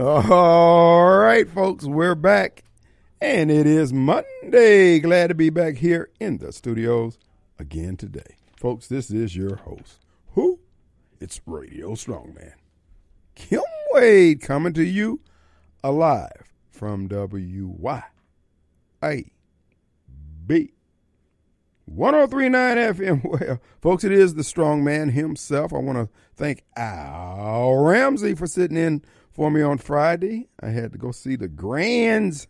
All right, folks, we're back. And it is Monday. Glad to be back here in the studios again today. Folks, this is your host. Who? It's Radio Strongman. Kim Wade coming to you alive from WYAB 1039 FM. Well, folks, it is the strong man himself. I want to thank Al Ramsey for sitting in for me on Friday. I had to go see the grands.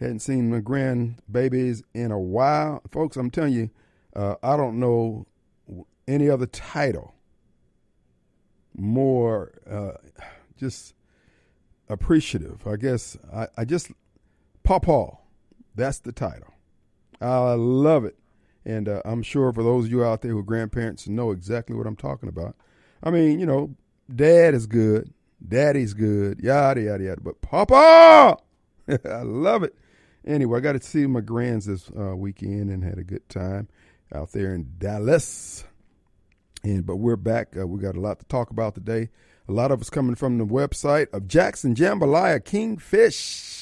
Hadn't seen my grandbabies in a while. Folks, I'm telling you, uh, I don't know any other title more uh, just appreciative. I guess I, I just, Pawpaw, that's the title. I love it. And uh, I'm sure for those of you out there who are grandparents know exactly what I'm talking about. I mean, you know, dad is good, daddy's good, yada, yada, yada. But Papa, I love it. Anyway, I got to see my grands this uh, weekend and had a good time out there in Dallas. And but we're back. Uh, we got a lot to talk about today. A lot of us coming from the website of Jackson Jambalaya Kingfish.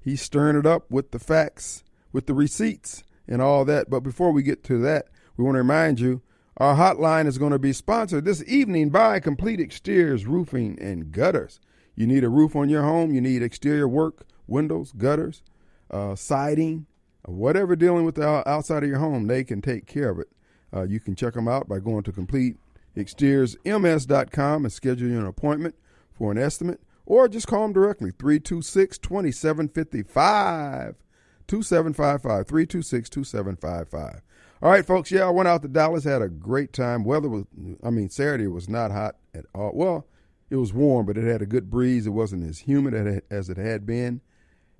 He's stirring it up with the facts with the receipts and all that. But before we get to that, we want to remind you our hotline is going to be sponsored this evening by Complete Exteriors Roofing and Gutters. You need a roof on your home, you need exterior work, windows, gutters, uh, siding, whatever dealing with the outside of your home, they can take care of it. Uh, you can check them out by going to CompleteExteriorsMS.com and schedule an appointment for an estimate, or just call them directly 326 2755. 2755 326 2755. All right, folks. Yeah, I went out to Dallas, had a great time. Weather was, I mean, Saturday was not hot at all. Well, it was warm, but it had a good breeze. It wasn't as humid as it had been.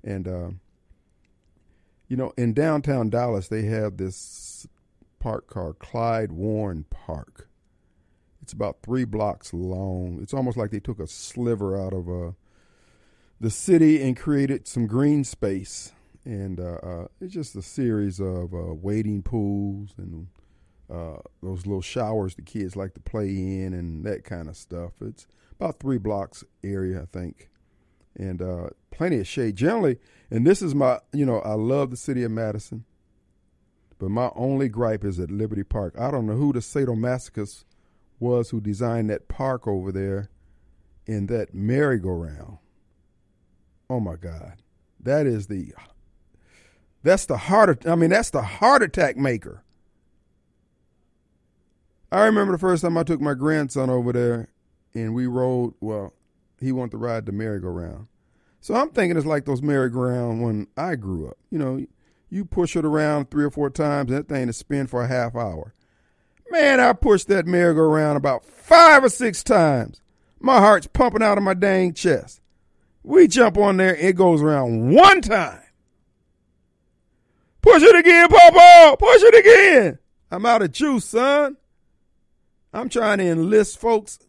And, uh, you know, in downtown Dallas, they have this park called Clyde Warren Park. It's about three blocks long. It's almost like they took a sliver out of uh, the city and created some green space and uh, uh, it's just a series of uh, wading pools and uh, those little showers the kids like to play in and that kind of stuff. It's about three blocks area, I think, and uh, plenty of shade. Generally, and this is my, you know, I love the city of Madison, but my only gripe is at Liberty Park. I don't know who the sadomasochist was who designed that park over there in that merry-go-round. Oh my God, that is the that's the heart. I mean, that's the heart attack maker. I remember the first time I took my grandson over there, and we rode. Well, he wanted to ride the merry-go-round, so I'm thinking it's like those merry-go-round when I grew up. You know, you push it around three or four times, and that thing to spin for a half hour. Man, I pushed that merry-go-round about five or six times. My heart's pumping out of my dang chest. We jump on there, it goes around one time. Push it again, Papa. Push it again. I'm out of juice, son. I'm trying to enlist folks.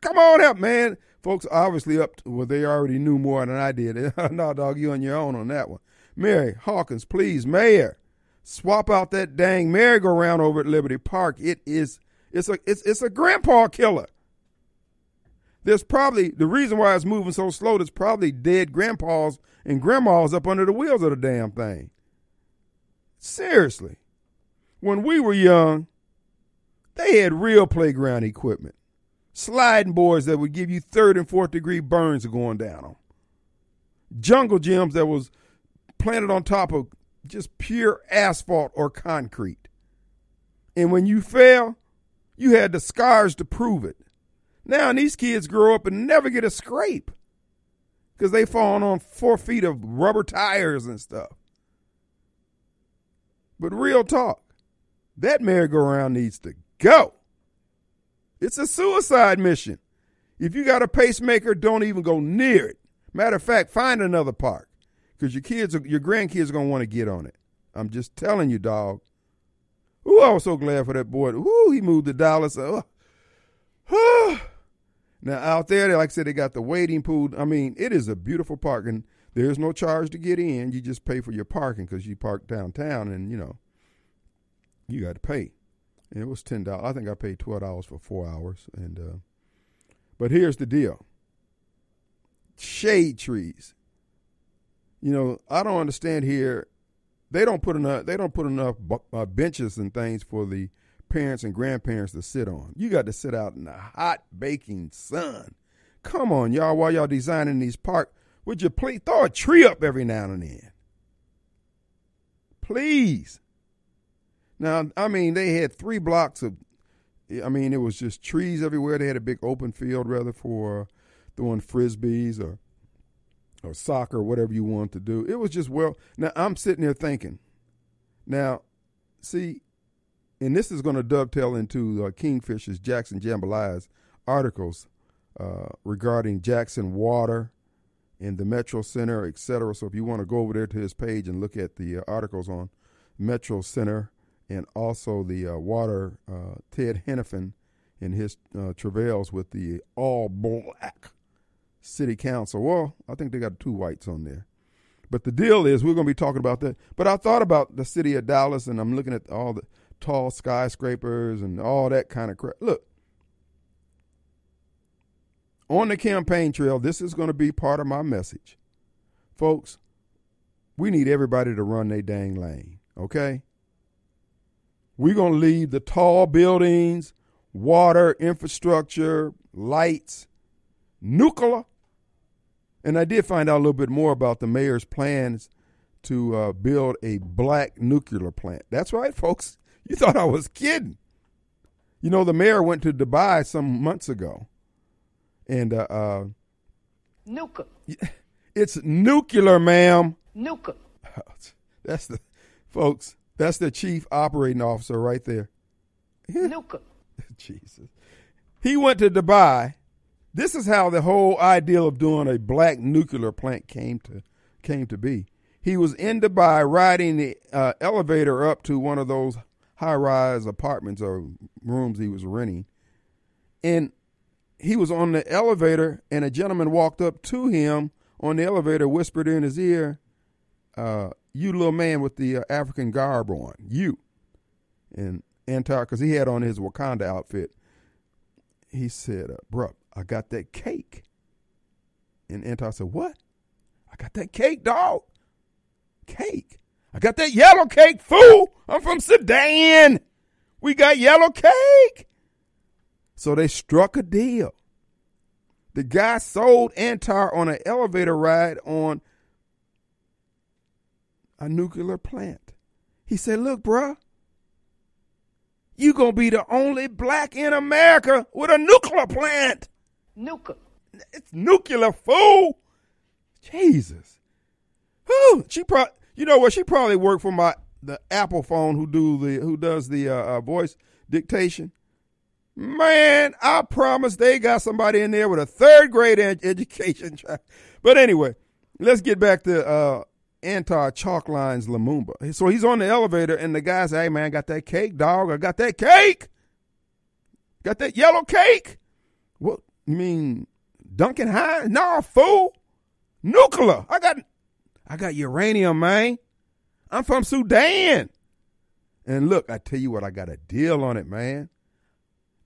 Come on up, man. Folks obviously up to, well, they already knew more than I did. no, dog, you on your own on that one. Mary Hawkins, please, Mayor, swap out that dang merry-go-round over at Liberty Park. It is it's a it's it's a grandpa killer. There's probably the reason why it's moving so slow. There's probably dead grandpas and grandmas up under the wheels of the damn thing. Seriously. When we were young, they had real playground equipment. Sliding boards that would give you third and fourth degree burns going down them. Jungle gyms that was planted on top of just pure asphalt or concrete. And when you fell, you had the scars to prove it. Now these kids grow up and never get a scrape because they falling on four feet of rubber tires and stuff. But real talk, that merry-go-round needs to go. It's a suicide mission. If you got a pacemaker, don't even go near it. Matter of fact, find another park because your kids, your grandkids are gonna want to get on it. I'm just telling you, dog. Ooh, I was so glad for that boy. Ooh, he moved to Dallas. Oh. now out there, like I said, they got the wading pool. I mean, it is a beautiful park, and there's no charge to get in. You just pay for your parking because you park downtown, and you know you got to pay. And it was ten dollars. I think I paid twelve dollars for four hours. And uh, but here's the deal: shade trees. You know, I don't understand here. They don't put enough. They don't put enough uh, benches and things for the parents and grandparents to sit on. You got to sit out in the hot baking sun. Come on, y'all. While y'all designing these parks, would you please throw a tree up every now and then? Please. Now, I mean, they had three blocks of. I mean, it was just trees everywhere. They had a big open field, rather, for throwing frisbees or or soccer, whatever you want to do. It was just well. Now I'm sitting there thinking. Now, see, and this is going to dovetail into uh, Kingfisher's Jackson Jambalaya's articles uh, regarding Jackson Water and the Metro Center, et cetera. So if you want to go over there to his page and look at the uh, articles on Metro Center and also the uh, water, uh, Ted Henifin in his uh, travails with the all black city council. Well, I think they got two whites on there. But the deal is, we're going to be talking about that. But I thought about the city of Dallas, and I'm looking at all the tall skyscrapers and all that kind of crap. Look, on the campaign trail, this is going to be part of my message. Folks, we need everybody to run their dang lane, okay? We're going to leave the tall buildings, water, infrastructure, lights, nuclear. And I did find out a little bit more about the mayor's plans to uh, build a black nuclear plant. That's right, folks. You thought I was kidding. You know, the mayor went to Dubai some months ago, and uh, uh nuclear. It's nuclear, ma'am. Nuclear. That's the folks. That's the chief operating officer right there. nuclear. Jesus. He went to Dubai. This is how the whole idea of doing a black nuclear plant came to came to be. He was in Dubai riding the uh, elevator up to one of those high rise apartments or rooms he was renting. And he was on the elevator, and a gentleman walked up to him on the elevator, whispered in his ear, uh, You little man with the uh, African garb on, you. And Antar, because he had on his Wakanda outfit, he said, uh, Bruh, I got that cake. And Antar said, What? I got that cake, dog. Cake. I got that yellow cake, fool. I'm from Sudan. We got yellow cake. So they struck a deal. The guy sold Antar on an elevator ride on a nuclear plant. He said, Look, bruh, you going to be the only black in America with a nuclear plant. Nuclear. It's nuclear, fool. Jesus. Whew. She probably you know what? She probably worked for my the Apple phone who do the who does the uh, uh, voice dictation. Man, I promise they got somebody in there with a third grade ed- education. but anyway, let's get back to uh, Antar Chalklines Lumumba. So he's on the elevator, and the guy says, "Hey man, got that cake, dog. I got that cake. Got that yellow cake. What you mean, Duncan High? Nah, fool. Nuclear. I got I got uranium, man. I'm from Sudan. And look, I tell you what, I got a deal on it, man.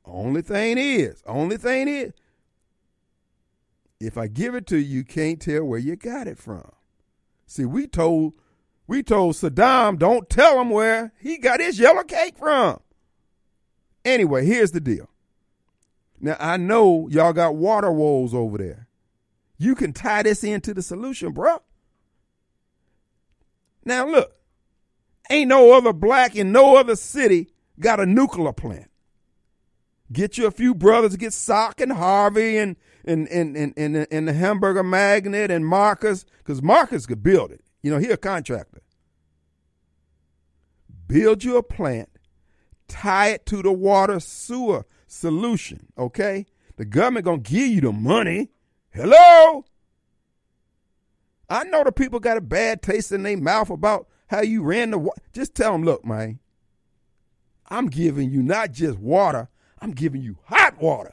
Only thing is, only thing is, if I give it to you, you can't tell where you got it from. See, we told we told Saddam, don't tell him where he got his yellow cake from. Anyway, here's the deal. Now I know y'all got water woes over there. You can tie this into the solution, bro. Now look, ain't no other black in no other city got a nuclear plant. Get you a few brothers, get Sock and Harvey and and and and and, and the Hamburger Magnet and Marcus, because Marcus could build it. You know, he a contractor. Build you a plant, tie it to the water sewer solution. Okay, the government gonna give you the money. Hello, I know the people got a bad taste in their mouth about how you ran the water. Just tell them, look, man, I'm giving you not just water, I'm giving you hot water.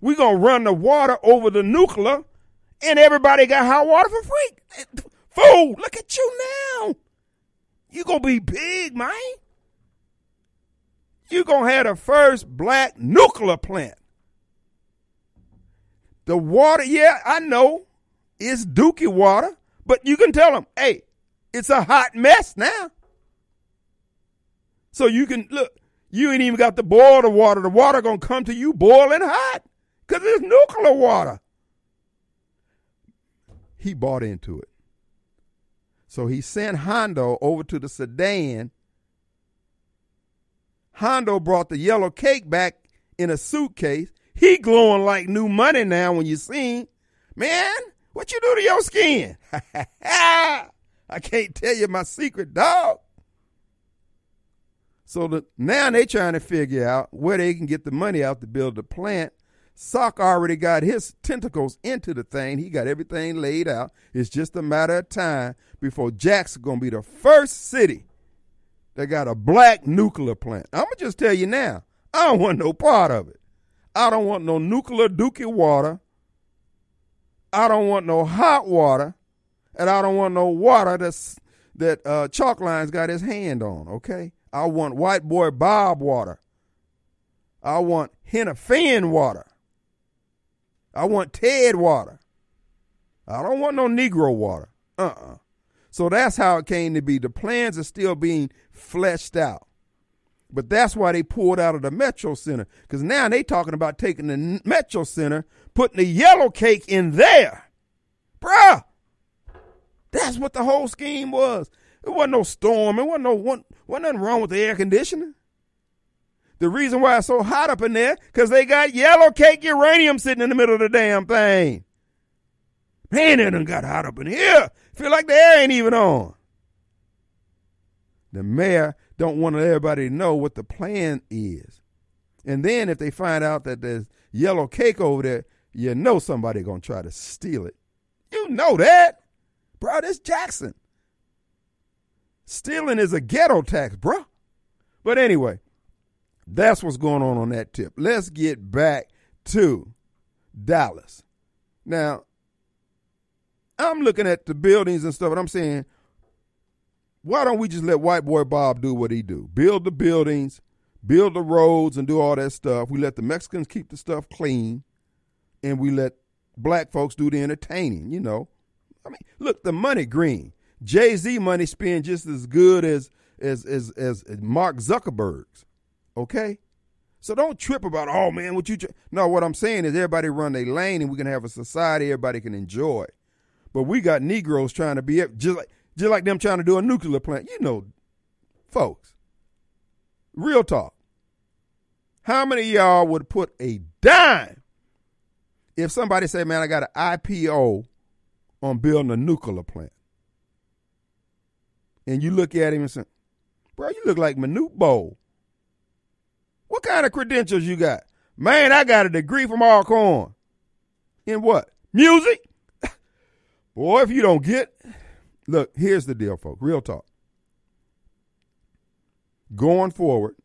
We're going to run the water over the nuclear, and everybody got hot water for free. Fool, look at you now. you going to be big, man. you going to have the first black nuclear plant The water, yeah, I know it's dookie water, but you can tell them, hey, it's a hot mess now. So you can look, you ain't even got to boil the water. The water gonna come to you boiling hot because it's nuclear water. He bought into it. So he sent Hondo over to the Sudan. Hondo brought the yellow cake back in a suitcase. He glowing like new money now when you see him. Man, what you do to your skin? I can't tell you my secret, dog. So the, now they're trying to figure out where they can get the money out to build the plant. Sock already got his tentacles into the thing. He got everything laid out. It's just a matter of time before Jackson gonna be the first city that got a black nuclear plant. I'm gonna just tell you now. I don't want no part of it. I don't want no nuclear dookie water. I don't want no hot water, and I don't want no water that's that uh, Chalkline's got his hand on. Okay, I want white boy Bob water. I want Henifin water. I want Ted water. I don't want no Negro water. Uh uh So that's how it came to be. The plans are still being fleshed out. But that's why they pulled out of the Metro Center. Because now they talking about taking the Metro Center, putting the yellow cake in there. Bruh. That's what the whole scheme was. It wasn't no storm. It wasn't no one wasn't nothing wrong with the air conditioning. The reason why it's so hot up in there, because they got yellow cake uranium sitting in the middle of the damn thing. Man, it done got hot up in here. Feel like the air ain't even on. The mayor don't want everybody to know what the plan is. And then if they find out that there's yellow cake over there, you know somebody gonna try to steal it. You know that. Bro, this Jackson. Stealing is a ghetto tax, bruh. But anyway, that's what's going on on that tip. Let's get back to Dallas. Now, I'm looking at the buildings and stuff, and I'm saying, why don't we just let white boy Bob do what he do? Build the buildings, build the roads, and do all that stuff. We let the Mexicans keep the stuff clean, and we let black folks do the entertaining. You know, I mean, look, the money green. Jay Z money spent just as good as as as as Mark Zuckerberg's. Okay, so don't trip about oh man, what you. No, what I'm saying is everybody run their lane, and we can have a society everybody can enjoy. But we got Negroes trying to be just like just like them trying to do a nuclear plant. You know, folks. Real talk. How many y'all would put a dime if somebody say, "Man, I got an IPO on building a nuclear plant"? And you look at him and say, "Bro, you look like Manute Bol." What kind of credentials you got? Man, I got a degree from Alcorn. In what? Music? Boy, if you don't get Look, here's the deal, folks. Real talk. Going forward,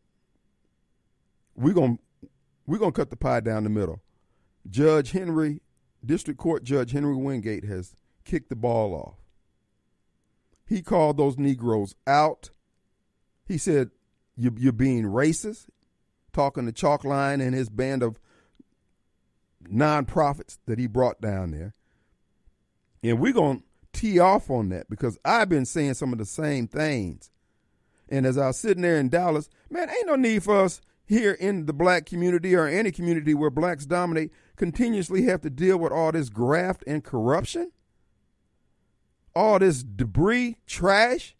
we're going we're to cut the pie down the middle. Judge Henry, District Court Judge Henry Wingate has kicked the ball off. He called those Negroes out. He said, you, You're being racist, talking to Chalkline and his band of nonprofits that he brought down there. And we're going to tee off on that because I've been saying some of the same things. And as I was sitting there in Dallas, man, ain't no need for us here in the black community or any community where blacks dominate continuously have to deal with all this graft and corruption, all this debris, trash,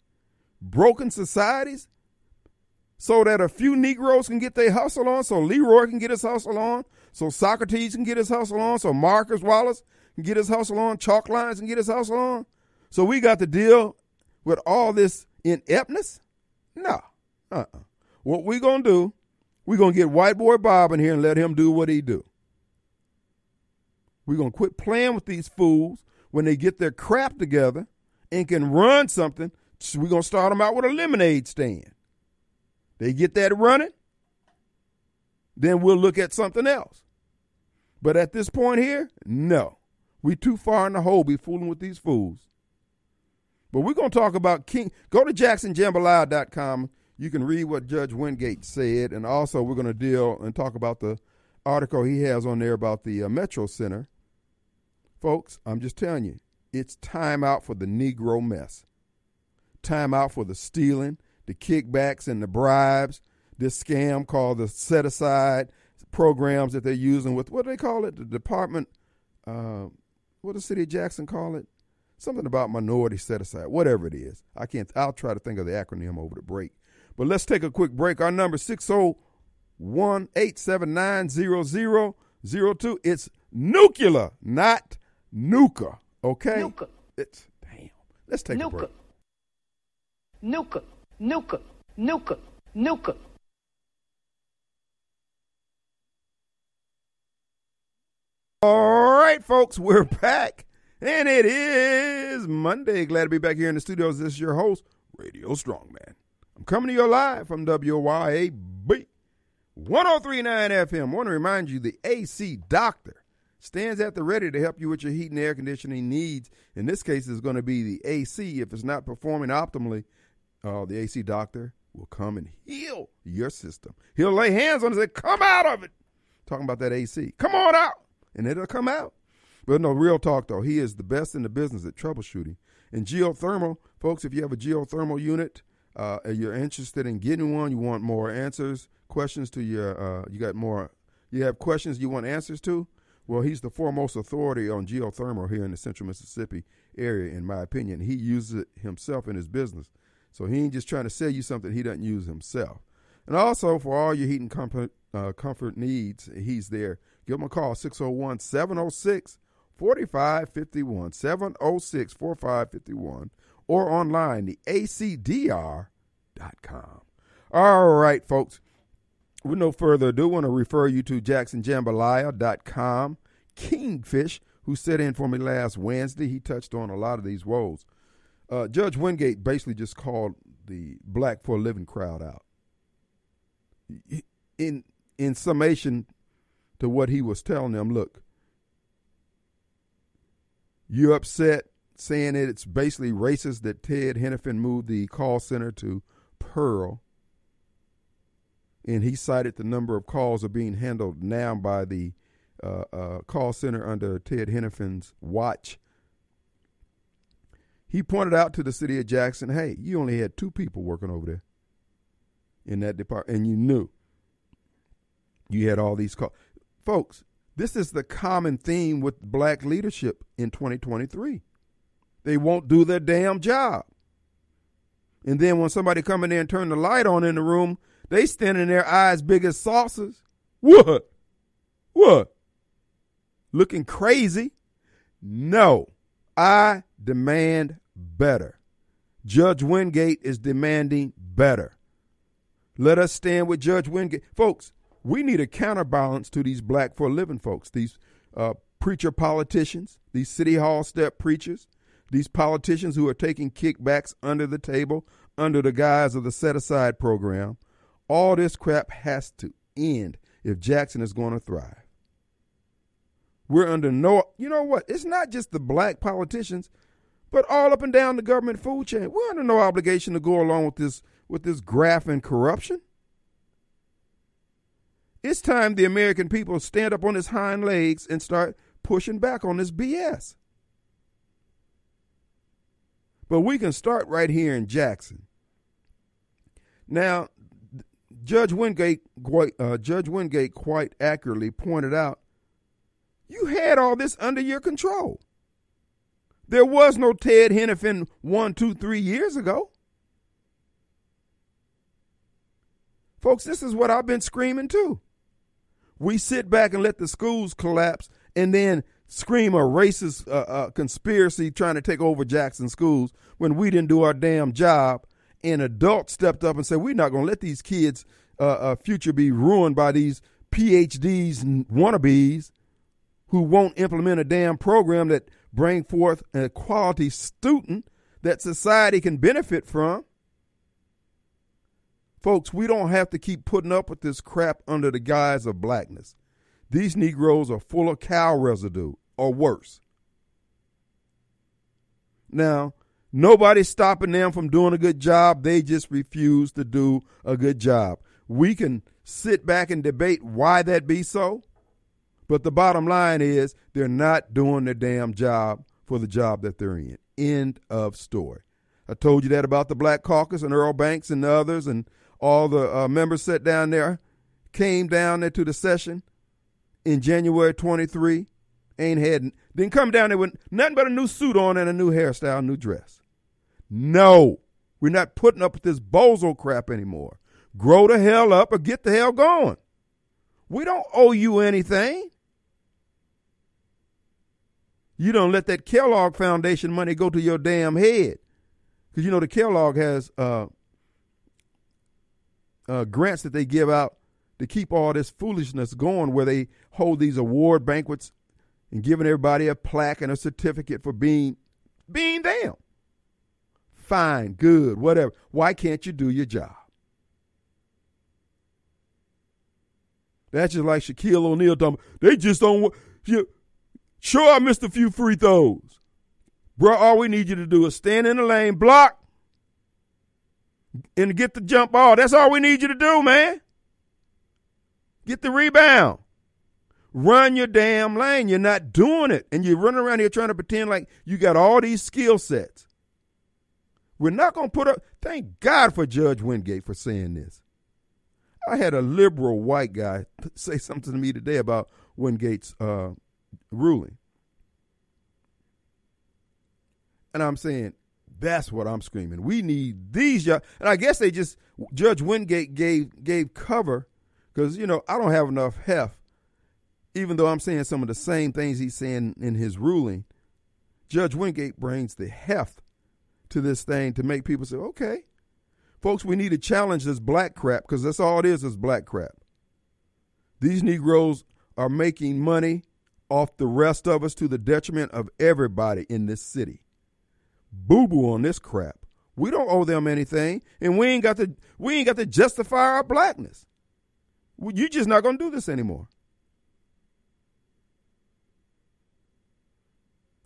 broken societies, so that a few Negroes can get their hustle on, so Leroy can get his hustle on, so Socrates can get his hustle on, so Marcus Wallace can get his hustle on, chalk lines can get his hustle on. So we got to deal with all this ineptness? No. Uh-uh. What we gonna do, we gonna get white boy Bob in here and let him do what he do. we gonna quit playing with these fools when they get their crap together and can run something. So we gonna start them out with a lemonade stand. They get that running, then we'll look at something else. But at this point here, no. We too far in the hole be fooling with these fools. But we're going to talk about King. Go to jacksonjambalaya.com. You can read what Judge Wingate said, and also we're going to deal and talk about the article he has on there about the uh, Metro Center Folks, I'm just telling you, it's time out for the Negro mess. Time out for the stealing, the kickbacks, and the bribes. This scam called the set aside programs that they're using with what do they call it? The Department, uh, what does City of Jackson call it? Something about minority set aside, whatever it is. I can't. I'll try to think of the acronym over the break. But let's take a quick break. Our number six zero one eight seven nine zero zero zero two. It's nuclear, not nuka. Okay. Nuka. It's damn. Let's take a Nuka. break. Nuka. Nuka. Nuka. Nuka. All right, folks, we're back. And it is Monday. Glad to be back here in the studios. This is your host, Radio Strongman. I'm coming to you live from WYAB 1039 FM. I want to remind you the AC Doctor stands at the ready to help you with your heat and air conditioning needs. In this case, it's going to be the AC. If it's not performing optimally, uh, the AC Doctor will come and heal your system. He'll lay hands on it and say, Come out of it. Talking about that AC. Come on out. And it'll come out. But no, real talk though, he is the best in the business at troubleshooting. And geothermal, folks, if you have a geothermal unit, uh, and you're interested in getting one, you want more answers, questions to your, uh, you got more, you have questions you want answers to. Well, he's the foremost authority on geothermal here in the Central Mississippi area, in my opinion. He uses it himself in his business, so he ain't just trying to sell you something he doesn't use himself. And also for all your heating comfort, uh, comfort needs, he's there. Give him a call 601 706 4551 706 4551 or online the acdr.com. All right, folks. With no further ado, I want to refer you to jacksonjambalaya.com. Kingfish, who sat in for me last Wednesday, he touched on a lot of these woes. Uh, Judge Wingate basically just called the black for a living crowd out. In in summation to what he was telling them, look, you're upset saying that it's basically racist that Ted Henifin moved the call center to Pearl. And he cited the number of calls are being handled now by the uh, uh, call center under Ted Henifin's watch. He pointed out to the city of Jackson, hey, you only had two people working over there in that department, and you knew you had all these calls. Folks, this is the common theme with black leadership in 2023. They won't do their damn job. And then when somebody come in there and turn the light on in the room, they stand in their eyes big as saucers. What? What? Looking crazy? No. I demand better. Judge Wingate is demanding better. Let us stand with Judge Wingate. Folks, we need a counterbalance to these black for a living folks, these uh, preacher politicians, these city hall step preachers, these politicians who are taking kickbacks under the table, under the guise of the set aside program. All this crap has to end if Jackson is going to thrive. We're under no, you know what? It's not just the black politicians, but all up and down the government food chain. We're under no obligation to go along with this with this graft and corruption. It's time the American people stand up on his hind legs and start pushing back on this BS. But we can start right here in Jackson. Now, Judge Wingate, uh, Judge Wingate quite accurately pointed out, you had all this under your control. There was no Ted Henifin one, two, three years ago. Folks, this is what I've been screaming too. We sit back and let the schools collapse and then scream a racist uh, uh, conspiracy trying to take over Jackson schools when we didn't do our damn job. And adults stepped up and said, We're not going to let these kids' uh, uh, future be ruined by these PhDs wannabes who won't implement a damn program that bring forth a quality student that society can benefit from. Folks, we don't have to keep putting up with this crap under the guise of blackness. These Negroes are full of cow residue or worse. Now, nobody's stopping them from doing a good job. They just refuse to do a good job. We can sit back and debate why that be so, But the bottom line is they're not doing their damn job for the job that they're in. End of story. I told you that about the Black Caucus and Earl Banks and the others, and all the uh, members sat down there, came down there to the session in January 23. Ain't had, didn't come down there with nothing but a new suit on and a new hairstyle, new dress. No, we're not putting up with this bozo crap anymore. Grow the hell up or get the hell going. We don't owe you anything. You don't let that Kellogg Foundation money go to your damn head. Because you know the Kellogg has uh, uh, grants that they give out to keep all this foolishness going, where they hold these award banquets and giving everybody a plaque and a certificate for being being them. Fine, good, whatever. Why can't you do your job? That's just like Shaquille O'Neal talking. They just don't. Sure, I missed a few free throws, bro. All we need you to do is stand in the lane, block, and get the jump ball. That's all we need you to do, man. Get the rebound. Run your damn lane. You're not doing it. And you're running around here trying to pretend like you got all these skill sets. We're not going to put up. Thank God for Judge Wingate for saying this. I had a liberal white guy say something to me today about Wingate's uh, ruling. And I'm saying, that's what I'm screaming. We need these And I guess they just, Judge Wingate gave, gave cover because, you know, I don't have enough heft, even though I'm saying some of the same things he's saying in his ruling. Judge Wingate brings the heft to this thing to make people say, okay, folks, we need to challenge this black crap because that's all it is is black crap. These Negroes are making money off the rest of us to the detriment of everybody in this city. Boo boo on this crap. We don't owe them anything, and we ain't got to we ain't got to justify our blackness. You're just not going to do this anymore.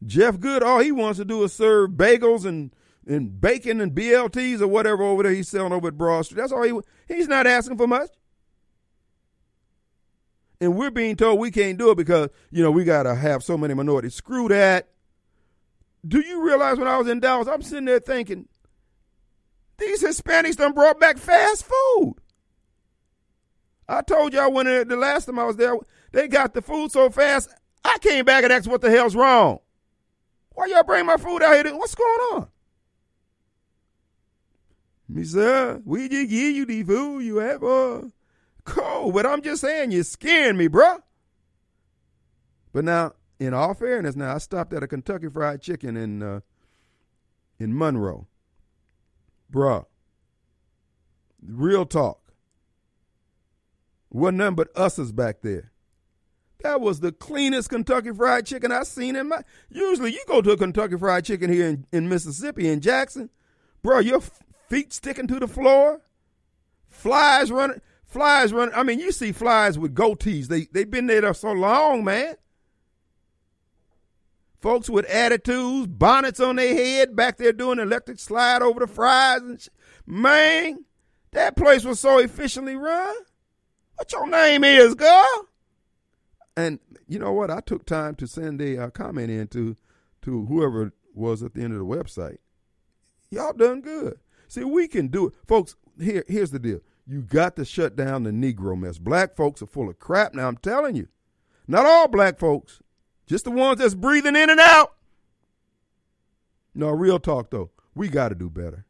Jeff Good, all he wants to do is serve bagels and and bacon and BLTs or whatever over there he's selling over at Broad Street. That's all he. He's not asking for much. And we're being told we can't do it because you know we got to have so many minorities. Screw that. Do you realize when I was in Dallas, I'm sitting there thinking, these Hispanics done brought back fast food. I told y'all when the last time I was there, they got the food so fast, I came back and asked what the hell's wrong. Why y'all bring my food out here? What's going on? Me sir, we just give you the food you have. Uh, cool, but I'm just saying you're scaring me, bruh. But now, in all fairness, now I stopped at a Kentucky Fried Chicken in uh, in Monroe, bruh. Real talk. Wasn't nothing but us's back there. That was the cleanest Kentucky Fried Chicken I've seen in my. Usually, you go to a Kentucky Fried Chicken here in, in Mississippi in Jackson, bro. Your feet sticking to the floor, flies running, flies running. I mean, you see flies with goatees. They they've been there so long, man. Folks with attitudes, bonnets on their head, back there doing electric slide over the fries and sh- man, that place was so efficiently run. What your name is, girl? And you know what? I took time to send a uh, comment in to to whoever was at the end of the website. Y'all done good. See, we can do it. Folks, here, here's the deal. You got to shut down the Negro mess. Black folks are full of crap. Now, I'm telling you, not all black folks, just the ones that's breathing in and out. No, real talk, though. We got to do better.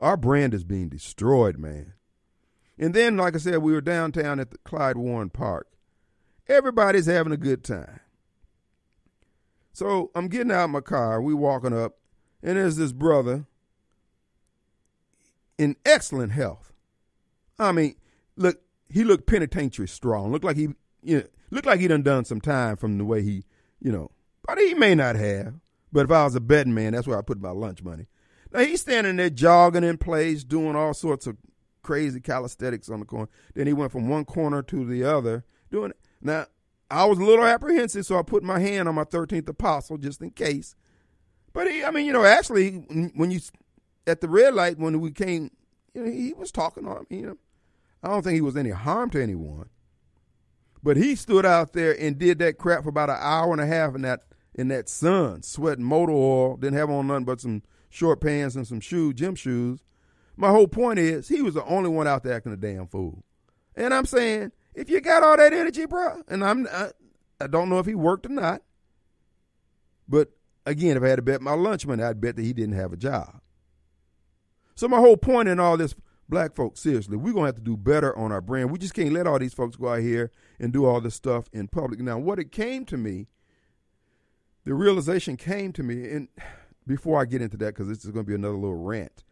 Our brand is being destroyed, man. And then, like I said, we were downtown at the Clyde Warren Park. Everybody's having a good time. So I'm getting out of my car. We walking up, and there's this brother in excellent health. I mean, look, he looked penitentiary strong. Looked like he, you know, looked like he done done some time from the way he, you know, but he may not have. But if I was a betting man, that's where I put my lunch money. Now he's standing there jogging in place, doing all sorts of crazy calisthenics on the corner. Then he went from one corner to the other doing it. Now I was a little apprehensive, so I put my hand on my thirteenth apostle just in case. But he, I mean, you know, actually, when you at the red light when we came, you know, he was talking on me. You know, I don't think he was any harm to anyone. But he stood out there and did that crap for about an hour and a half in that in that sun, sweating motor oil, didn't have on nothing but some short pants and some shoes, gym shoes. My whole point is he was the only one out there acting a damn fool. And I'm saying, if you got all that energy, bro, and I'm I, I don't know if he worked or not, but again, if I had to bet my lunch money, I'd bet that he didn't have a job. So my whole point in all this, black folks, seriously, we're gonna have to do better on our brand. We just can't let all these folks go out here and do all this stuff in public. Now, what it came to me, the realization came to me, and before I get into that, because this is gonna be another little rant,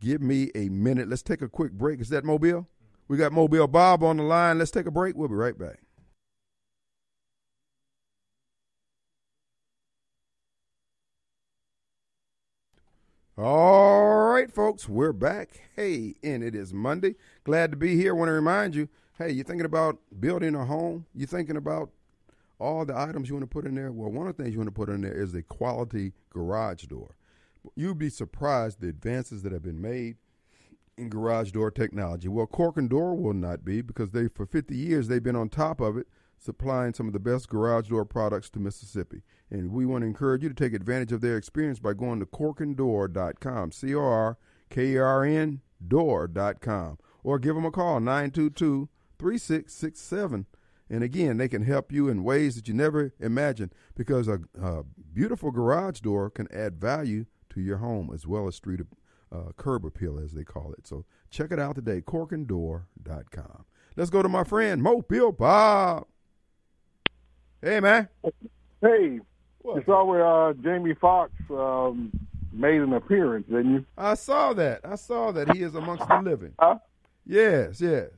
give me a minute. Let's take a quick break. Is that Mobile? We got Mobile Bob on the line. Let's take a break. We'll be right back. All right, folks, we're back. Hey, and it is Monday. Glad to be here. Want to remind you, hey, you're thinking about building a home? You're thinking about all the items you want to put in there? Well, one of the things you want to put in there is a quality garage door. You'd be surprised the advances that have been made in garage door technology. Well, Cork and Door will not be because they for 50 years they've been on top of it, supplying some of the best garage door products to Mississippi. And we want to encourage you to take advantage of their experience by going to corkanddoor.com, C O R K A R N door.com, or give them a call 922 3667. And again, they can help you in ways that you never imagined because a, a beautiful garage door can add value to your home as well as street uh, curb appeal, as they call it. So check it out today, corkanddoor.com. Let's go to my friend Mobile Bob. Hey, man. Hey, What? you saw where uh, Jamie Foxx um, made an appearance, didn't you? I saw that. I saw that he is amongst the living. Huh? Yes, yes.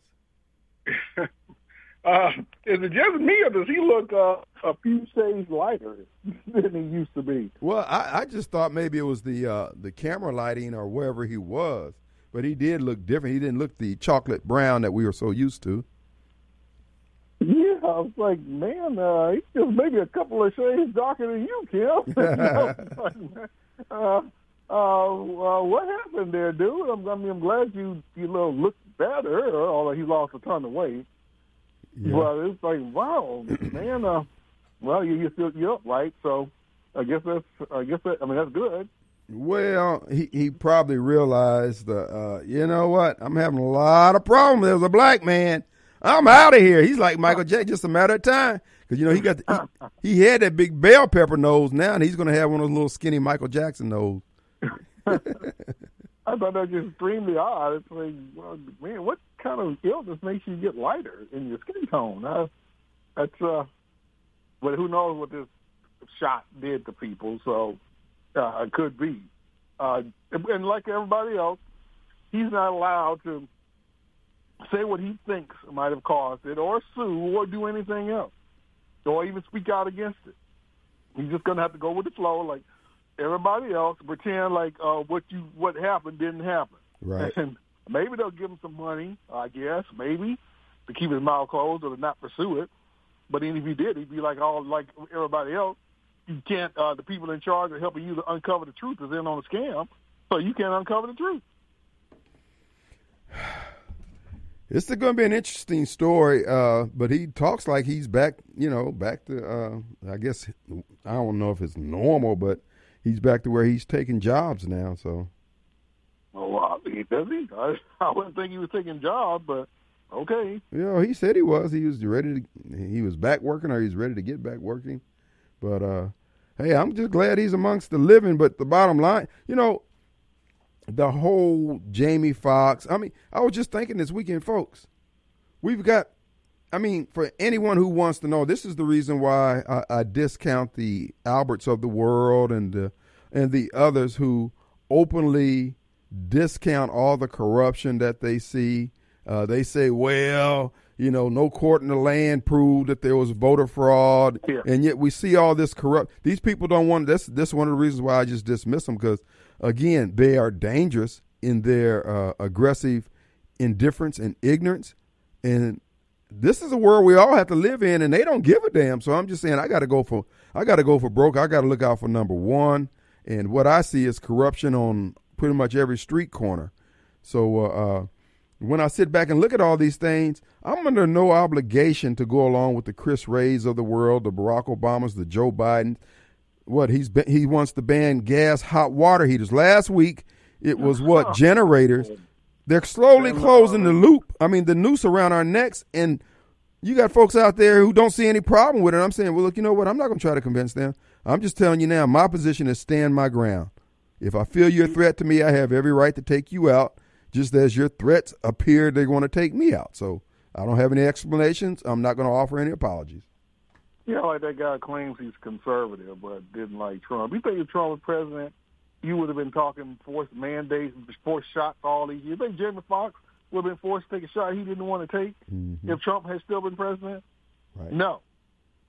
Uh, is it just me, or does he look uh, a few shades lighter than he used to be? Well, I, I just thought maybe it was the uh, the camera lighting or wherever he was, but he did look different. He didn't look the chocolate brown that we were so used to. I was like, man, uh, he's just maybe a couple of shades darker than you, Kim. You know, uh, uh, uh, what happened there, dude? I'm, I mean, I'm glad you you know look better, although he lost a ton of weight. Yeah. But it's like, wow, man. Uh, well, you you still you're up, right? So I guess that's I guess that I mean that's good. Well, he, he probably realized, uh, uh, you know what? I'm having a lot of problems. as a black man. I'm out of here. He's like Michael Jackson, just a matter of time. Because, you know, he got the, he, he had that big bell pepper nose now, and he's going to have one of those little skinny Michael Jackson nose. I thought that was extremely odd. It's like, well, man, what kind of illness makes you get lighter in your skin tone? Uh, that's uh, but who knows what this shot did to people? So uh, it could be. Uh, and, and like everybody else, he's not allowed to say what he thinks might have caused it, or sue, or do anything else, or even speak out against it. He's just gonna have to go with the flow, like everybody else, pretend like uh, what you what happened didn't happen. Right. And maybe they'll give him some money, I guess, maybe, to keep his mouth closed or to not pursue it. But even if he did, he'd be like all like everybody else. You can't. Uh, the people in charge of helping you to uncover the truth is in on a scam, so you can't uncover the truth. It's going to be an interesting story, uh, but he talks like he's back, you know, back to, uh, I guess, I don't know if it's normal, but he's back to where he's taking jobs now. So, Oh, well, he does he? I, I wouldn't think he was taking jobs, but okay. you know, he said he was. He was ready to, he was back working or he's ready to get back working. But, uh, hey, I'm just glad he's amongst the living. But the bottom line, you know, the whole Jamie Foxx. I mean, I was just thinking this weekend, folks. We've got, I mean, for anyone who wants to know, this is the reason why I, I discount the Alberts of the world and the and the others who openly discount all the corruption that they see. Uh, they say, well, you know, no court in the land proved that there was voter fraud, Yeah. and yet we see all this corrupt. These people don't want. This this is one of the reasons why I just dismiss them because, again, they are dangerous in their uh, aggressive indifference and ignorance, and this is a world we all have to live in, and they don't give a damn. So I'm just saying, I got to go for I got to go for broke. I got to look out for number one, and what I see is corruption on pretty much every street corner. So uh, uh, when I sit back and look at all these things, I'm under no obligation to go along with the Chris Wrays of the world, the Barack Obamas, the Joe Biden. What he's been, he wants to ban gas, hot water heaters. Last week it was what oh. generators. They're slowly closing the loop. I mean, the noose around our necks, and you got folks out there who don't see any problem with it. I'm saying, well, look, you know what? I'm not going to try to convince them. I'm just telling you now. My position is stand my ground. If I feel you're a threat to me, I have every right to take you out just as your threats appear they're going to take me out. So I don't have any explanations. I'm not going to offer any apologies. Yeah, like that guy claims he's conservative but didn't like Trump. You think if Trump was president, you would have been talking forced mandates, and forced shots all these years. You think Jamie Foxx would have been forced to take a shot he didn't want to take mm-hmm. if Trump had still been president? Right. No.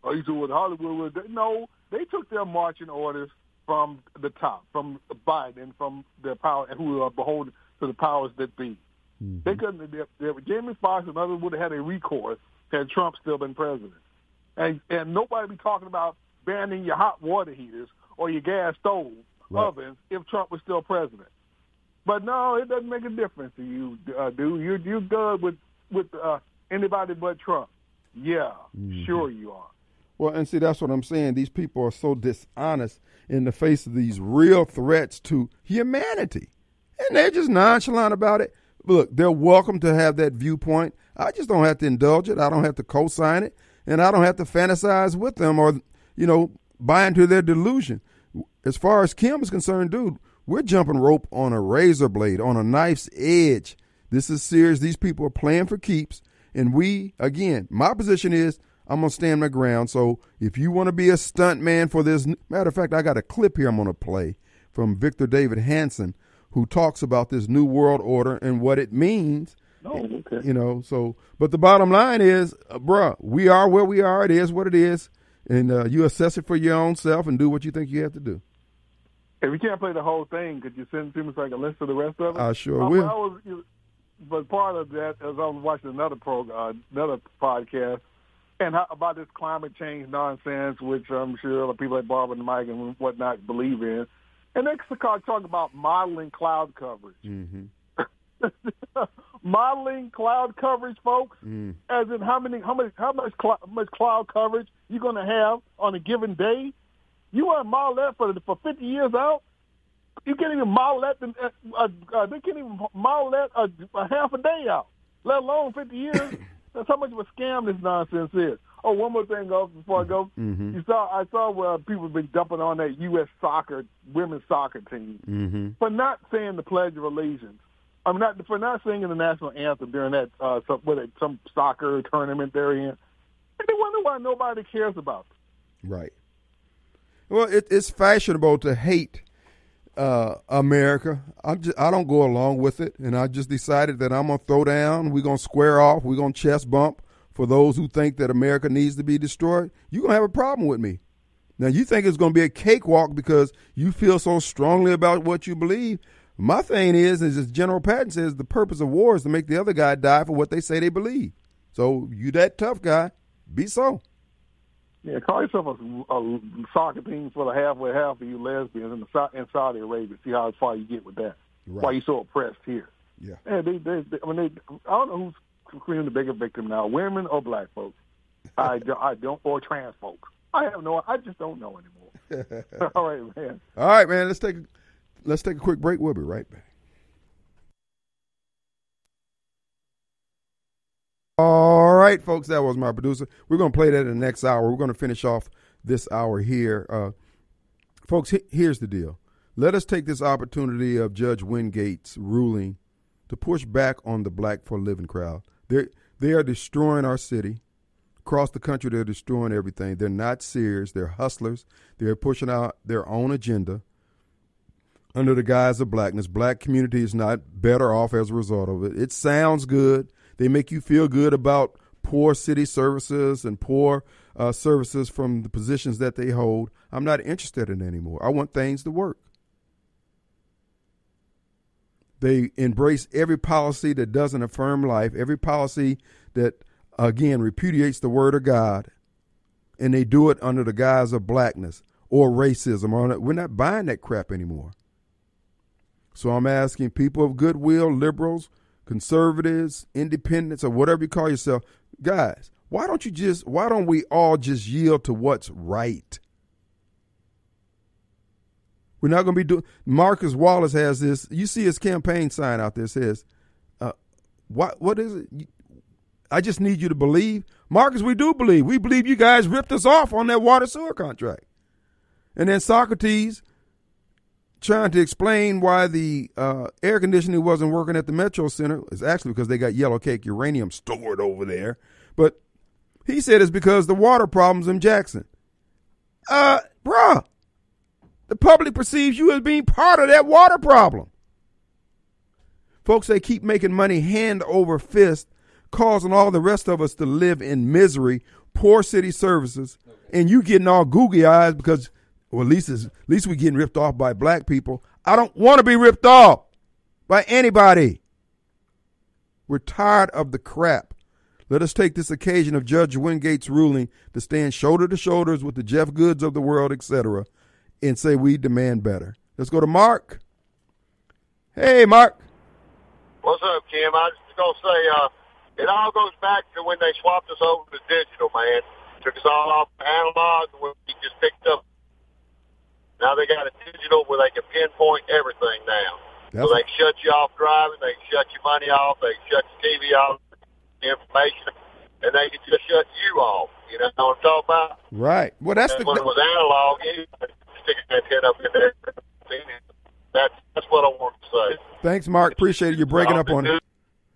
Or you what Hollywood would no, they took their marching orders from the top, from Biden from the power who are beholden to the powers that be. Mm-hmm. They couldn't. They, they, Jamie Foxx and others would have had a recourse had Trump still been president, and and nobody be talking about banning your hot water heaters or your gas stove right. ovens if Trump was still president. But no, it doesn't make a difference to you, uh, dude. You're you're good with with uh, anybody but Trump. Yeah, mm-hmm. sure you are. Well, and see, that's what I'm saying. These people are so dishonest in the face of these real threats to humanity and they're just nonchalant about it. Look, they're welcome to have that viewpoint. I just don't have to indulge it. I don't have to co-sign it, and I don't have to fantasize with them or, you know, buy into their delusion. As far as Kim is concerned, dude, we're jumping rope on a razor blade, on a knife's edge. This is serious. These people are playing for keeps, and we, again, my position is I'm gonna stand my ground. So if you want to be a stunt man for this, matter of fact, I got a clip here I'm gonna play from Victor David Hanson who talks about this new world order and what it means. Oh, okay. You know, so but the bottom line is, uh, bruh, we are where we are. It is what it is, and uh, you assess it for your own self and do what you think you have to do. If you can't play the whole thing, could you send to me so I can listen to the rest of it? I sure um, will. I was, but part of that, as I was watching another program, uh, another podcast, and how, about this climate change nonsense, which I'm sure the people like Barbara and Mike and whatnot believe in. And next, talk about modeling cloud coverage. Mm-hmm. modeling cloud coverage, folks. Mm. As in how many, how much, how much, cl- much cloud coverage you're going to have on a given day. You want to model that for for 50 years out? You can't even model that. Uh, uh, uh, they can't even model that a, a half a day out, let alone 50 years. That's how much of a scam this nonsense is. Oh, one more thing, go before I go. Mm-hmm. You saw, I saw where people have been dumping on that U.S. soccer women's soccer team mm-hmm. for not saying the Pledge of Allegiance. I'm not for not singing the national anthem during that uh, some, what, some soccer tournament they're in. And they wonder why nobody cares about them. Right. Well, it, it's fashionable to hate uh, America. I just I don't go along with it, and I just decided that I'm gonna throw down. We're gonna square off. We're gonna chest bump for those who think that America needs to be destroyed, you're to have a problem with me. Now, you think it's to be a cakewalk because you feel so strongly about what you believe. My thing is, is as General Patton says, the purpose of war is to make the other guy die for what they say they believe. So you that tough guy, be so. Yeah, call yourself a, a soccer team for the halfway half of you lesbians in, the, in Saudi Arabia. See how far you get with that. Right. Why you so oppressed here? Yeah. Yeah, they, they, they, I mean, they, I don't know who's creating the bigger victim now, women or black folks. I don't, I don't, or trans folks. I have no, I just don't know anymore. All right, man. All right, man. Let's take, let's take a quick break. We'll be right back. All right, folks, that was my producer. We're going to play that in the next hour. We're going to finish off this hour here. Uh, folks, here's the deal. Let us take this opportunity of Judge Wingate's ruling to push back on the black for living crowd. They're, they are destroying our city. Across the country, they're destroying everything. They're not serious. They're hustlers. They're pushing out their own agenda under the guise of blackness. Black community is not better off as a result of it. It sounds good. They make you feel good about poor city services and poor uh, services from the positions that they hold. I'm not interested in anymore. I want things to work. They embrace every policy that doesn't affirm life, every policy that, again, repudiates the word of God, and they do it under the guise of blackness or racism. We're not buying that crap anymore. So I'm asking people of goodwill, liberals, conservatives, independents, or whatever you call yourself, guys, why don't you just why don't we all just yield to what's right? We're not going to be doing. Marcus Wallace has this. You see his campaign sign out there says, uh, "What? What is it? I just need you to believe, Marcus. We do believe. We believe you guys ripped us off on that water sewer contract." And then Socrates trying to explain why the uh, air conditioning wasn't working at the Metro Center is actually because they got yellow cake uranium stored over there. But he said it's because the water problems in Jackson. Uh, bruh, the public perceives you as being part of that water problem. Folks, they keep making money hand over fist, causing all the rest of us to live in misery, poor city services, and you getting all googly eyes because, well, at least, at least we getting ripped off by black people. I don't want to be ripped off by anybody. We're tired of the crap. Let us take this occasion of Judge Wingate's ruling to stand shoulder to shoulders with the Jeff Goods of the world, etc., and say we demand better. Let's go to Mark. Hey, Mark. What's up, Kim? I was just gonna say, uh, it all goes back to when they swapped us over to digital, man. Took us all off analog, and we just picked up. Now they got a digital where they can pinpoint everything now. That's so they can shut you off driving, they can shut your money off, they can shut your TV off, the information, and they can just shut you off. You know what I'm talking about? right. Well, that's And the when it was analog, you stick an antenna up in there. That's that's what I want to say. Thanks, Mark. Appreciate it. You're breaking up on it.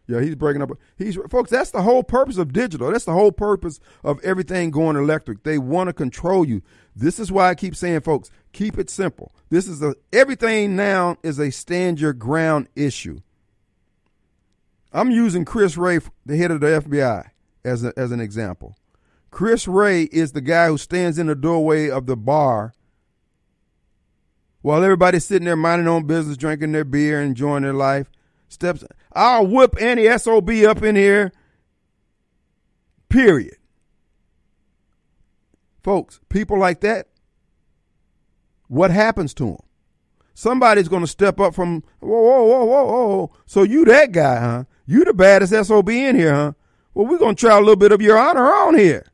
Yeah, he's breaking up. He's folks. That's the whole purpose of digital. That's the whole purpose of everything going electric. They want to control you. This is why I keep saying, folks, keep it simple. This is a everything now is a stand your ground issue. I'm using Chris Wray, the head of the FBI, as a, as an example. Chris Wray is the guy who stands in the doorway of the bar while everybody's sitting there minding their own business, drinking their beer, enjoying their life. Steps, I'll whip any SOB up in here. Period. Folks, people like that, what happens to them? Somebody's going to step up from, whoa, whoa, whoa, whoa, whoa. So you that guy, huh? You the baddest SOB in here, huh? Well, we're going to try a little bit of your honor on here.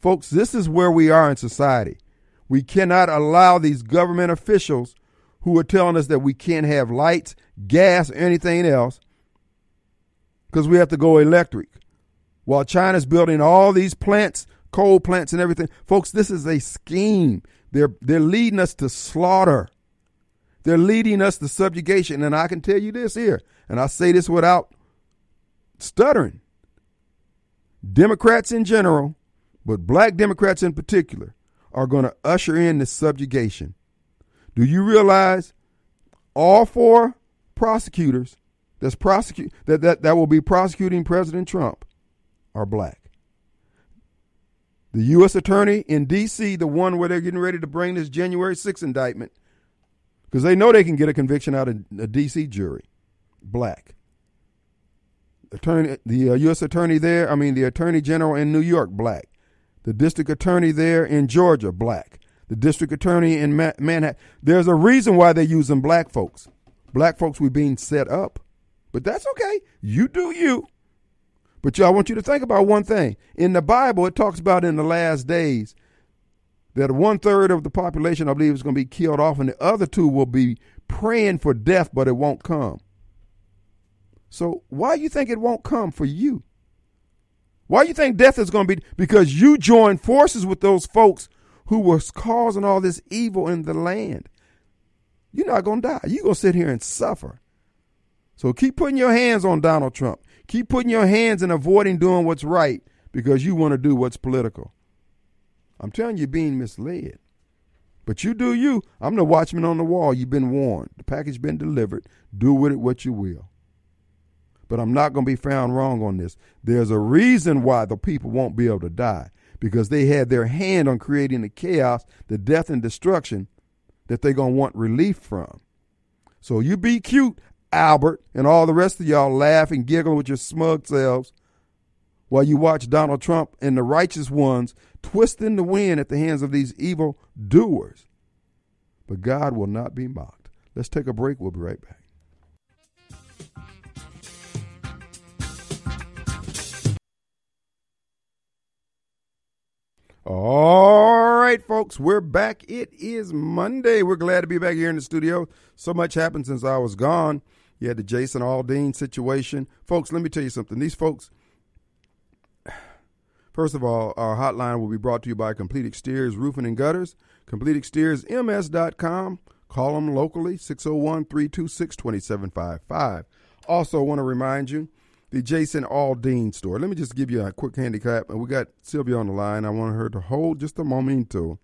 Folks, this is where we are in society. We cannot allow these government officials who are telling us that we can't have lights, gas, or anything else because we have to go electric. While China's building all these plants, coal plants and everything. Folks, this is a scheme. They're they're leading us to slaughter. They're leading us to subjugation. And I can tell you this here, and I say this without stuttering. Democrats in general, but black Democrats in particular, are going to usher in this subjugation. Do you realize all four prosecutors that's prosecute that, that, that will be prosecuting President Trump are black. The U.S. attorney in D.C., the one where they're getting ready to bring this January 6th indictment, because they know they can get a conviction out of a D.C. jury, black. Attorney, the uh, U.S. attorney there, I mean, the attorney general in New York, black. The district attorney there in Georgia, black. The district attorney in Ma- Manhattan. There's a reason why they're using black folks. Black folks were being set up. But that's okay. You do you. But y'all, I want you to think about one thing. In the Bible, it talks about in the last days that one third of the population, I believe, is going to be killed off, and the other two will be praying for death, but it won't come. So why you think it won't come for you? Why you think death is going to be? Because you joined forces with those folks who was causing all this evil in the land. You're not going to die. You're going to sit here and suffer. So keep putting your hands on Donald Trump. Keep putting your hands and avoiding doing what's right because you want to do what's political. I'm telling you, being misled. But you do you. I'm the watchman on the wall. You've been warned. The package been delivered. Do with it what you will. But I'm not going to be found wrong on this. There's a reason why the people won't be able to die because they had their hand on creating the chaos, the death and destruction that they're going to want relief from. So you be cute, Albert, and all the rest of y'all laugh and giggle with your smug selves while you watch Donald Trump and the righteous ones twisting the wind at the hands of these evil doers. But God will not be mocked. Let's take a break. We'll be right back. All right, folks, we're back. It is Monday. We're glad to be back here in the studio. So much happened since I was gone. You had the Jason Aldean situation. Folks, let me tell you something. These folks, first of all, our hotline will be brought to you by Complete Exteriors Roofing and Gutters, Complete Exteriors CompleteExteriorsMS.com. Call them locally, 601 326 2755. Also, want to remind you, the Jason Aldean story. Let me just give you a quick handicap. And we got Sylvia on the line. I want her to hold just a moment to.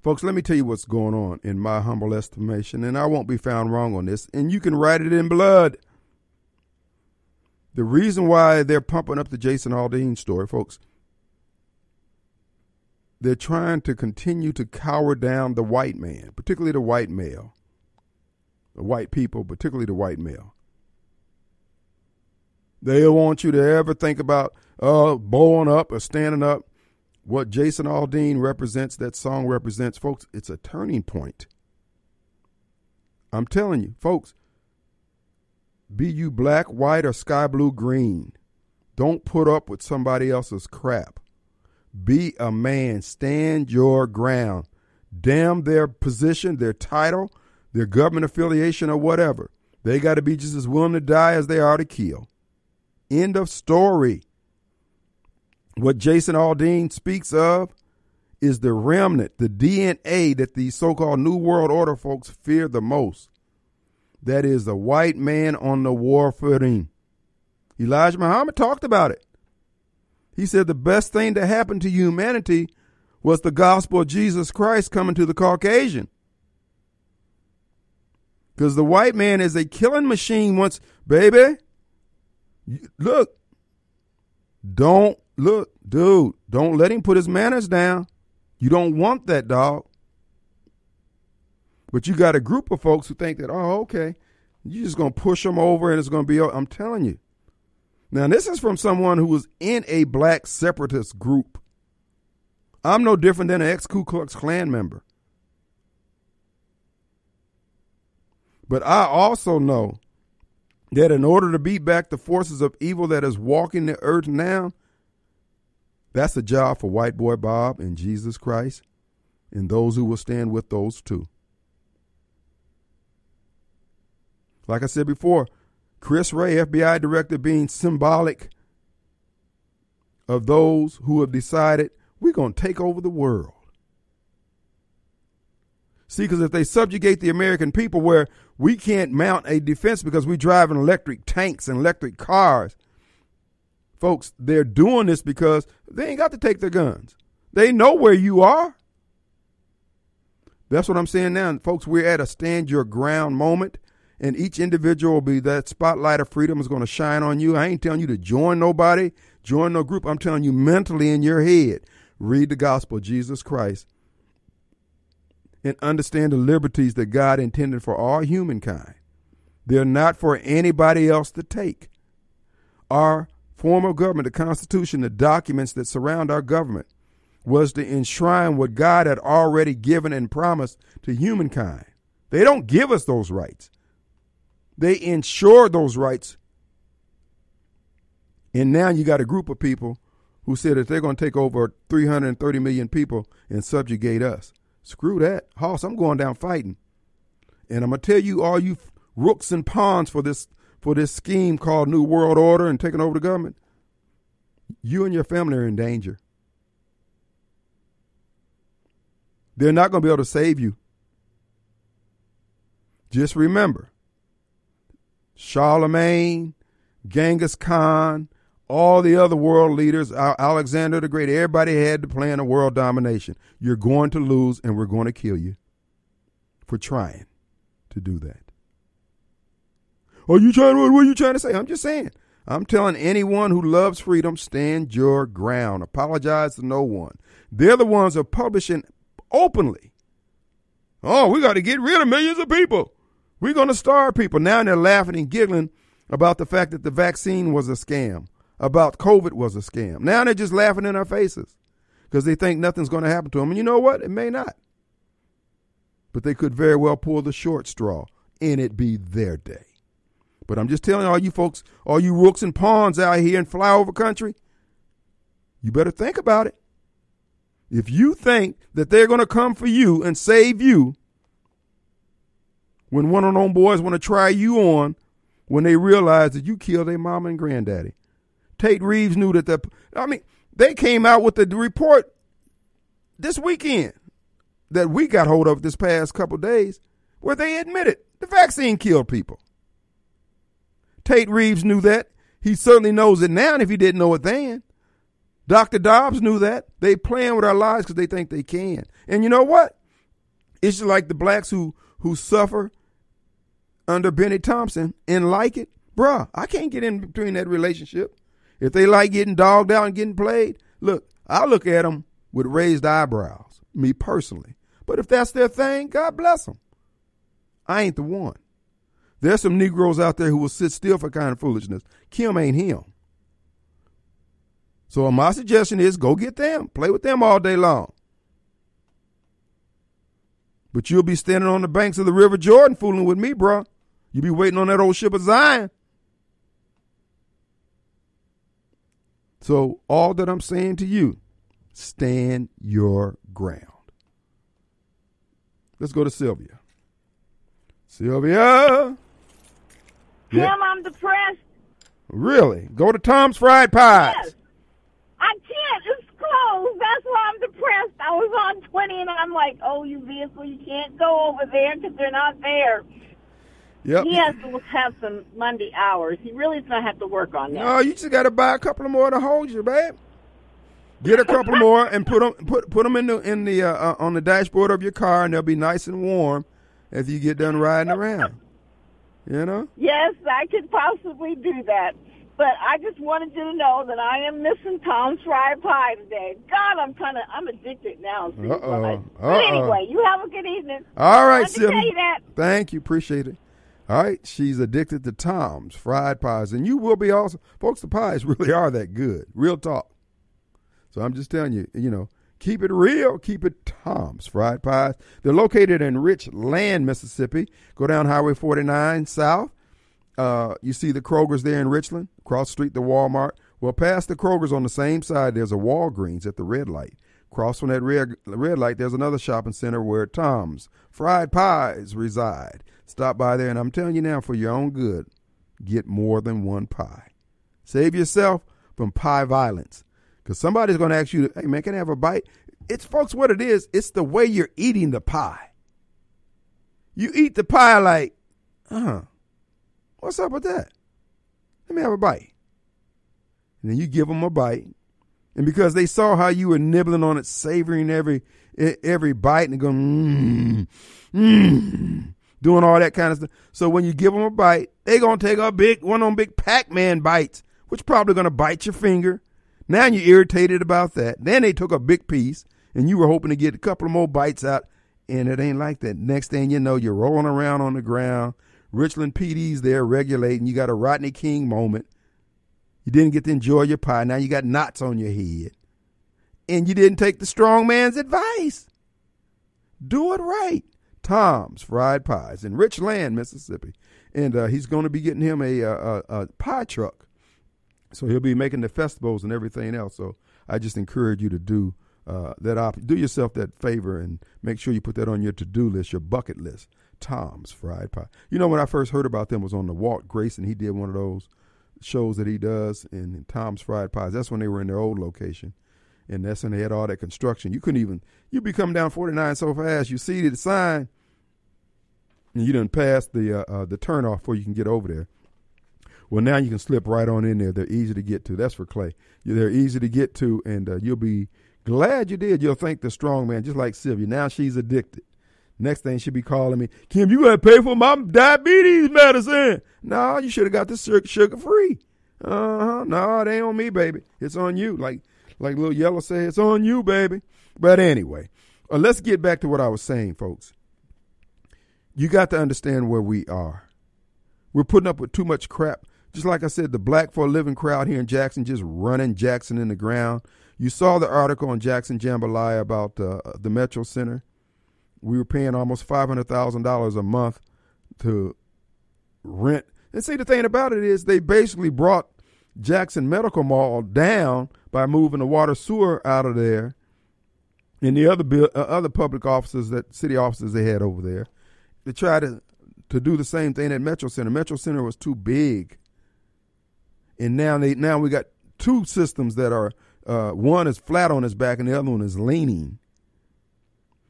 Folks, let me tell you what's going on in my humble estimation, and I won't be found wrong on this, and you can write it in blood. The reason why they're pumping up the Jason Aldean story, folks, they're trying to continue to cower down the white man, particularly the white male, the white people, particularly the white male. They don't want you to ever think about uh, bowing up or standing up. What Jason Aldean represents, that song represents, folks, it's a turning point. I'm telling you, folks, be you black, white, or sky blue, green, don't put up with somebody else's crap. Be a man. Stand your ground. Damn their position, their title, their government affiliation, or whatever. They got to be just as willing to die as they are to kill. End of story. What Jason Aldean speaks of is the remnant, the DNA that the so called New World Order folks fear the most. That is the white man on the war footing. Elijah Muhammad talked about it. He said the best thing to happen to humanity was the gospel of Jesus Christ coming to the Caucasian. Because the white man is a killing machine once, baby. Look, don't look, dude, don't let him put his manners down. You don't want that dog. But you got a group of folks who think that, oh, okay, you're just going to push them over and it's going to be, I'm telling you. Now, this is from someone who was in a black separatist group. I'm no different than an ex Ku Klux Klan member. But I also know that in order to beat back the forces of evil that is walking the earth now, that's a job for White Boy Bob and Jesus Christ and those who will stand with those two. Like I said before, Chris Wray, FBI director, being symbolic of those who have decided we're going to take over the world. See, because if they subjugate the American people where we can't mount a defense because we drive in electric tanks and electric cars, folks, they're doing this because they ain't got to take their guns. They know where you are. That's what I'm saying now. Folks, we're at a stand your ground moment, and each individual will be that spotlight of freedom is going to shine on you. I ain't telling you to join nobody, join no group. I'm telling you mentally in your head, read the gospel of Jesus Christ and understand the liberties that God intended for all humankind. They're not for anybody else to take. Our form of government, the Constitution, the documents that surround our government, was to enshrine what God had already given and promised to humankind. They don't give us those rights, they ensure those rights. And now you got a group of people who said that they're going to take over 330 million people and subjugate us. Screw that. Hoss, I'm going down fighting. And I'm gonna tell you all you rooks and pawns for this for this scheme called New World Order and taking over the government, you and your family are in danger. They're not going to be able to save you. Just remember Charlemagne, Genghis Khan, all the other world leaders, Alexander the Great, everybody had to plan a world domination. You're going to lose, and we're going to kill you for trying to do that. Are you trying? What are you trying to say? I'm just saying. I'm telling anyone who loves freedom, stand your ground. Apologize to no one. They're the ones who are publishing openly. Oh, we got to get rid of millions of people. We're going to starve people. Now they're laughing and giggling about the fact that the vaccine was a scam about COVID was a scam. Now they're just laughing in our faces because they think nothing's going to happen to them. And you know what? It may not. But they could very well pull the short straw and it be their day. But I'm just telling all you folks, all you rooks and pawns out here in flyover country, you better think about it. If you think that they're going to come for you and save you when one of them boys want to try you on when they realize that you killed their mama and granddaddy. Tate Reeves knew that the I mean, they came out with the report this weekend that we got hold of this past couple days where they admitted the vaccine killed people. Tate Reeves knew that. He certainly knows it now and if he didn't know it then. Dr. Dobbs knew that. They playing with our lives because they think they can. And you know what? It's just like the blacks who who suffer under Bennie Thompson and like it. Bruh, I can't get in between that relationship. If they like getting dogged out and getting played, look, I look at them with raised eyebrows, me personally. But if that's their thing, God bless them. I ain't the one. There's some Negroes out there who will sit still for kind of foolishness. Kim ain't him. So my suggestion is go get them. Play with them all day long. But you'll be standing on the banks of the River Jordan fooling with me, bro. You'll be waiting on that old ship of Zion. So all that I'm saying to you, stand your ground. Let's go to Sylvia. Sylvia. Tim, Yeah. I'm depressed. Really? Go to Tom's Fried Pies. Yes. I can't. It's closed. That's why I'm depressed. I was on 20 and I'm like, oh, you vehicle, you can't go over there because they're not there. Yep. He has to have some Monday hours. He really does not have to work on that. No, you just got to buy a couple of more to hold you, babe. Get a couple more and put them put put them in the in the uh, uh, on the dashboard of your car, and they'll be nice and warm after you get done riding around. You know. Yes, I could possibly do that. But I just wanted you to know that I am missing Tom's fried pie today. God, I'm kind of I'm addicted now. see, Uh-oh. but- anyway, you have a good evening. All right, Wanted to tell you that. Thank you, appreciate it. All right, she's addicted to Tom's fried pies, and you will be also, folks. The pies really are that good. Real talk. So I'm just telling you, you know, keep it real, keep it Tom's fried pies. They're located in Richland, Mississippi. Go down Highway 49 south. Uh, you see the Kroger's there in Richland. Cross street, the Walmart. Well, past the Kroger's on the same side, there's a Walgreens at the red light. Cross from that red, red light, there's another shopping center where Tom's Fried Pies reside. Stop by there, and I'm telling you now, for your own good, get more than one pie. Save yourself from pie violence. Because somebody's going to ask you, hey, man, can I have a bite? It's, folks, what it is, it's the way you're eating the pie. You eat the pie like, uh, what's up with that? Let me have a bite. And then you give them a bite. And because they saw how you were nibbling on it, savoring every every bite and going, mmm, mmm, doing all that kind of stuff. So when you give them a bite, they to take a big, one them big Pac-Man bites, which probably to bite your finger. Now you're irritated about that. Then they took a big piece and you were hoping to get a couple of more bites out and it ain't like that. Next thing you know, you're rolling around on the ground. Richland PD's there regulating. You got a Rodney King moment. You didn't get to enjoy your pie. Now you got knots on your head. And you didn't take the strong man's advice. Do it right. Tom's Fried Pies in Richland, Mississippi. And uh, he's going to be getting him a, a, a pie truck. So he'll be making the festivals and everything else. So I just encourage you to do uh, that. Op- do yourself that favor and make sure you put that on your to-do list, your bucket list. Tom's Fried Pie. You know, when I first heard about them was on the Walt Grayson. He did one of those shows that he does in Tom's Fried Pies. That's when they were in their old location. And that's when they had all that construction. You couldn't even, you'd be coming down 49 so fast, you see the sign, and you done passed the, uh, uh, the turnoff before you can get over there. Well, now you can slip right on in there. They're easy to get to. That's for Clay. They're easy to get to, and uh, you'll be glad you did. You'll thank the strong man, just like Sylvia. Now she's addicted. Next thing she'll be calling me, Kim, you got to pay for my diabetes medicine. No, you should have got this sugar free. Uh huh. No, it ain't on me, baby. It's on you. Like like little yellow said, it's on you, baby. But anyway, uh, let's get back to what I was saying, folks. You got to understand where we are. We're putting up with too much crap. Just like I said, the Black for a Living crowd here in Jackson just running Jackson in the ground. You saw the article on Jackson Jambalaya about uh, the Metro Center. We were paying almost five hundred thousand dollars a month to rent. And see, the thing about it is, they basically brought Jackson Medical Mall down by moving the water sewer out of there and the other uh, other public officers that city officers they had over there, they try to to do the same thing at Metro Center. Metro Center was too big, and now they now we got two systems that are uh, one is flat on its back and the other one is leaning.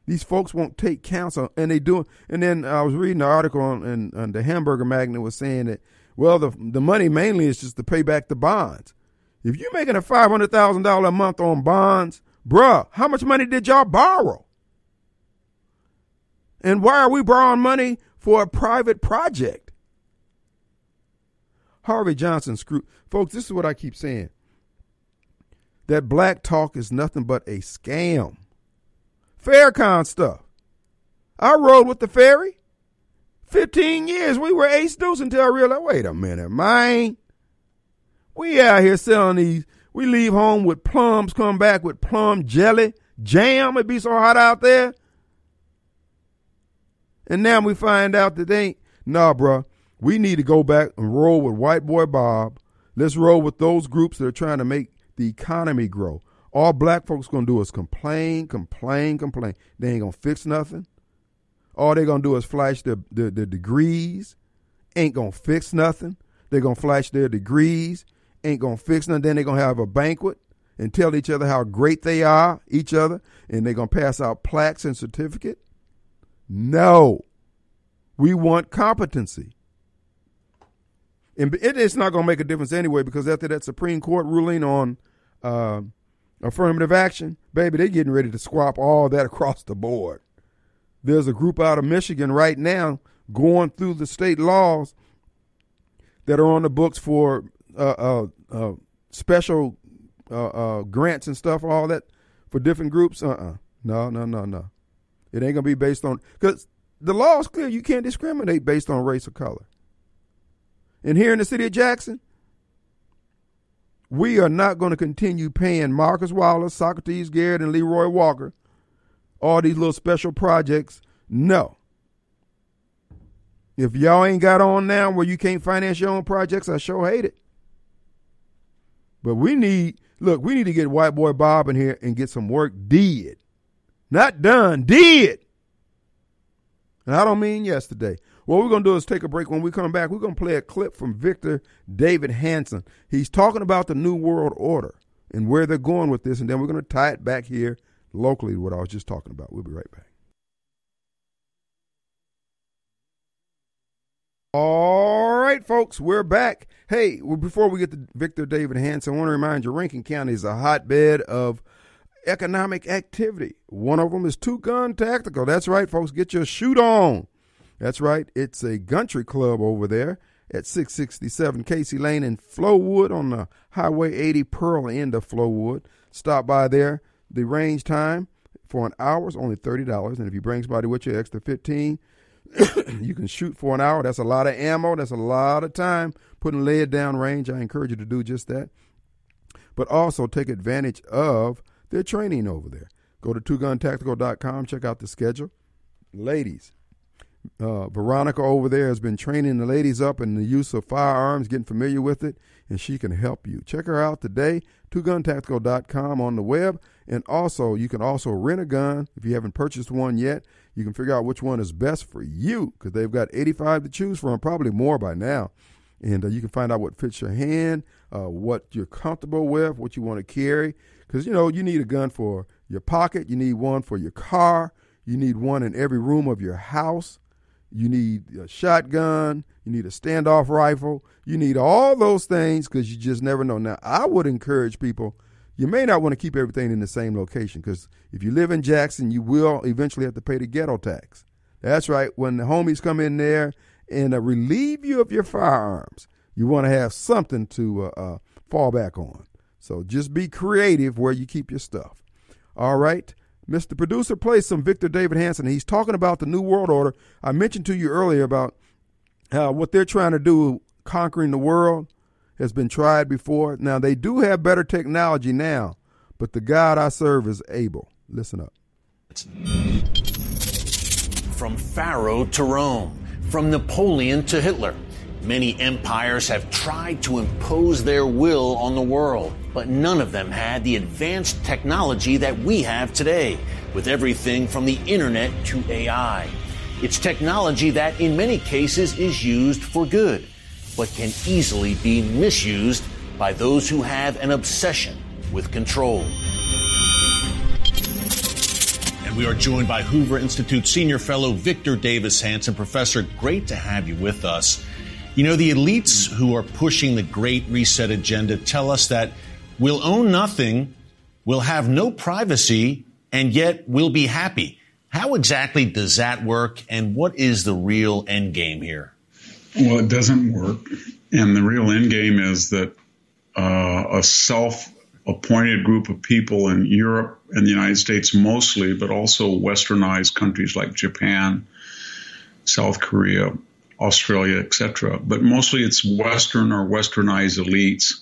These folks won't take counsel, and they do. And then I was reading an article on, on, on the Hamburger Magnet was saying that well, the the money mainly is just to pay back the bonds. If you're making a five hundred thousand dollar a month on bonds, bruh, how much money did y'all borrow? And why are we borrowing money for a private project? Harvey Johnson screw folks, this is what I keep saying. That black talk is nothing but a scam. Farrakhan stuff. I rode with the ferry. 15 years. We were ace deuce until I realized, wait a minute, man. We out here selling these. We leave home with plums, come back with plum jelly, jam. It be so hot out there. And now we find out that they ain't. Nah, bruh. We need to go back and roll with White Boy Bob. Let's roll with those groups that are trying to make the economy grow. All black folks gonna do is complain, complain, complain. They ain't gonna fix nothing. All they're gonna do is flash their, their, their degrees. Ain't gonna fix nothing. They're gonna flash their degrees. Ain't gonna fix nothing. Then they're gonna have a banquet and tell each other how great they are, each other, and they're gonna pass out plaques and certificate. No. We want competency. And it's not going to make a difference anyway because after that Supreme Court ruling on uh, affirmative action, baby, they're getting ready to swap all that across the board. There's a group out of Michigan right now going through the state laws that are on the books for uh, uh, uh special uh, uh, grants and stuff, all that for different groups. Uh uh No, no, no, no. It ain't to be based on, because the law is clear. You can't discriminate based on race or color. And here in the city of Jackson, we are not going to continue paying Marcus Wallace, Socrates Garrett, and Leroy Walker all these little special projects. No. If y'all ain't got on now where you can't finance your own projects, I sure hate it. But we need, look, we need to get White Boy Bob in here and get some work did. Not done, did. And I don't mean yesterday. What we're going to do is take a break. When we come back, we're going to play a clip from Victor David Hanson. He's talking about the New World Order and where they're going with this, and then we're going to tie it back here locally to what I was just talking about. We'll be right back. All right, folks, we're back. Hey, before we get to Victor David Hanson, I want to remind you Rankin County is a hotbed of economic activity. One of them is Two Gun Tactical. That's right, folks. Get your shoot on. That's right. It's a country club over there at 667 Casey Lane in Flowood on the Highway 80 Pearl end of Flowood. Stop by there. The range time for an hour is only $30. And if you bring somebody with you, extra 15 you can shoot for an hour. That's a lot of ammo. That's a lot of time putting lead down range. I encourage you to do just that. But also take advantage of their training over there. Go to twoguntactical.com, check out the schedule. Ladies, uh, Veronica over there has been training the ladies up in the use of firearms, getting familiar with it, and she can help you. Check her out today, twoguntactical.com on the web. And also, you can also rent a gun if you haven't purchased one yet. You can figure out which one is best for you because they've got 85 to choose from, probably more by now. And uh, you can find out what fits your hand, uh, what you're comfortable with, what you want to carry. Because, you know, you need a gun for your pocket, you need one for your car, you need one in every room of your house. You need a shotgun. You need a standoff rifle. You need all those things because you just never know. Now, I would encourage people, you may not want to keep everything in the same location because if you live in Jackson, you will eventually have to pay the ghetto tax. That's right. When the homies come in there and uh, relieve you of your firearms, you want to have something to uh, uh, fall back on. So just be creative where you keep your stuff. All right. Mr. Producer plays some Victor David Hanson. He's talking about the New World Order. I mentioned to you earlier about uh, what they're trying to do, conquering the world, has been tried before. Now, they do have better technology now, but the God I serve is able. Listen up. From Pharaoh to Rome, from Napoleon to Hitler, many empires have tried to impose their will on the world. But none of them had the advanced technology that we have today, with everything from the internet to AI. It's technology that in many cases is used for good, but can easily be misused by those who have an obsession with control. And we are joined by Hoover Institute Senior Fellow Victor Davis Hanson. Professor, great to have you with us. You know, the elites who are pushing the Great Reset agenda tell us that we'll own nothing, we'll have no privacy, and yet we'll be happy. How exactly does that work, and what is the real end game here? Well, it doesn't work. And the real end game is that uh, a self appointed group of people in Europe and the United States mostly, but also westernized countries like Japan, South Korea, Australia, etc. But mostly it's Western or westernized elites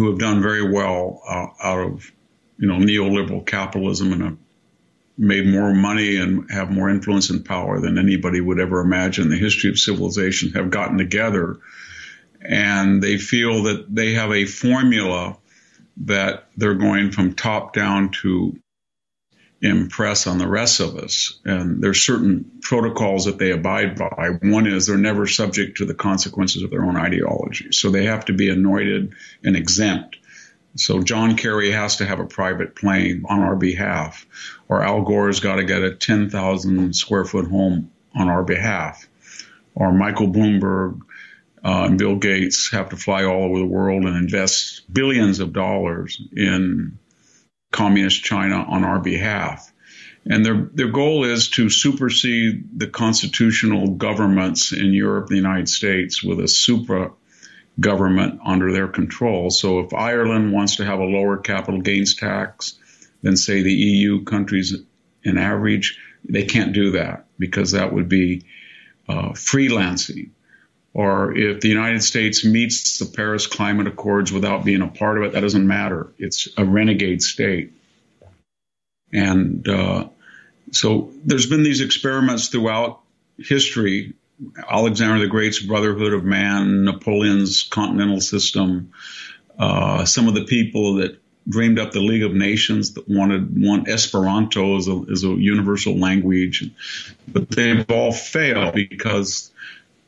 who have done very well uh, out of you know neoliberal capitalism and have made more money and have more influence and power than anybody would ever imagine. In the history of civilization have gotten together and they feel that they have a formula that they're going from top down to impress on the rest of us. And there's certain protocols that they abide by. One is they're never subject to the consequences of their own ideology. So they have to be anointed and exempt. So John Kerry has to have a private plane on our behalf, or Al Gore's got to get a 10,000 square foot home on our behalf, or Michael Bloomberg uh, and Bill Gates have to fly all over the world and invest billions of dollars in communist China on our behalf. And their, their goal is to supersede the constitutional governments in Europe and the United States with a supra government under their control. So if Ireland wants to have a lower capital gains tax than, say, the EU countries in average, they can't do that because that would be uh, freelancing or if the United States meets the Paris Climate Accords without being a part of it, that doesn't matter. It's a renegade state. And uh, so there's been these experiments throughout history. Alexander the Great's Brotherhood of Man, Napoleon's Continental System, uh, some of the people that dreamed up the League of Nations that wanted one Esperanto as a, as a universal language, but they've all failed because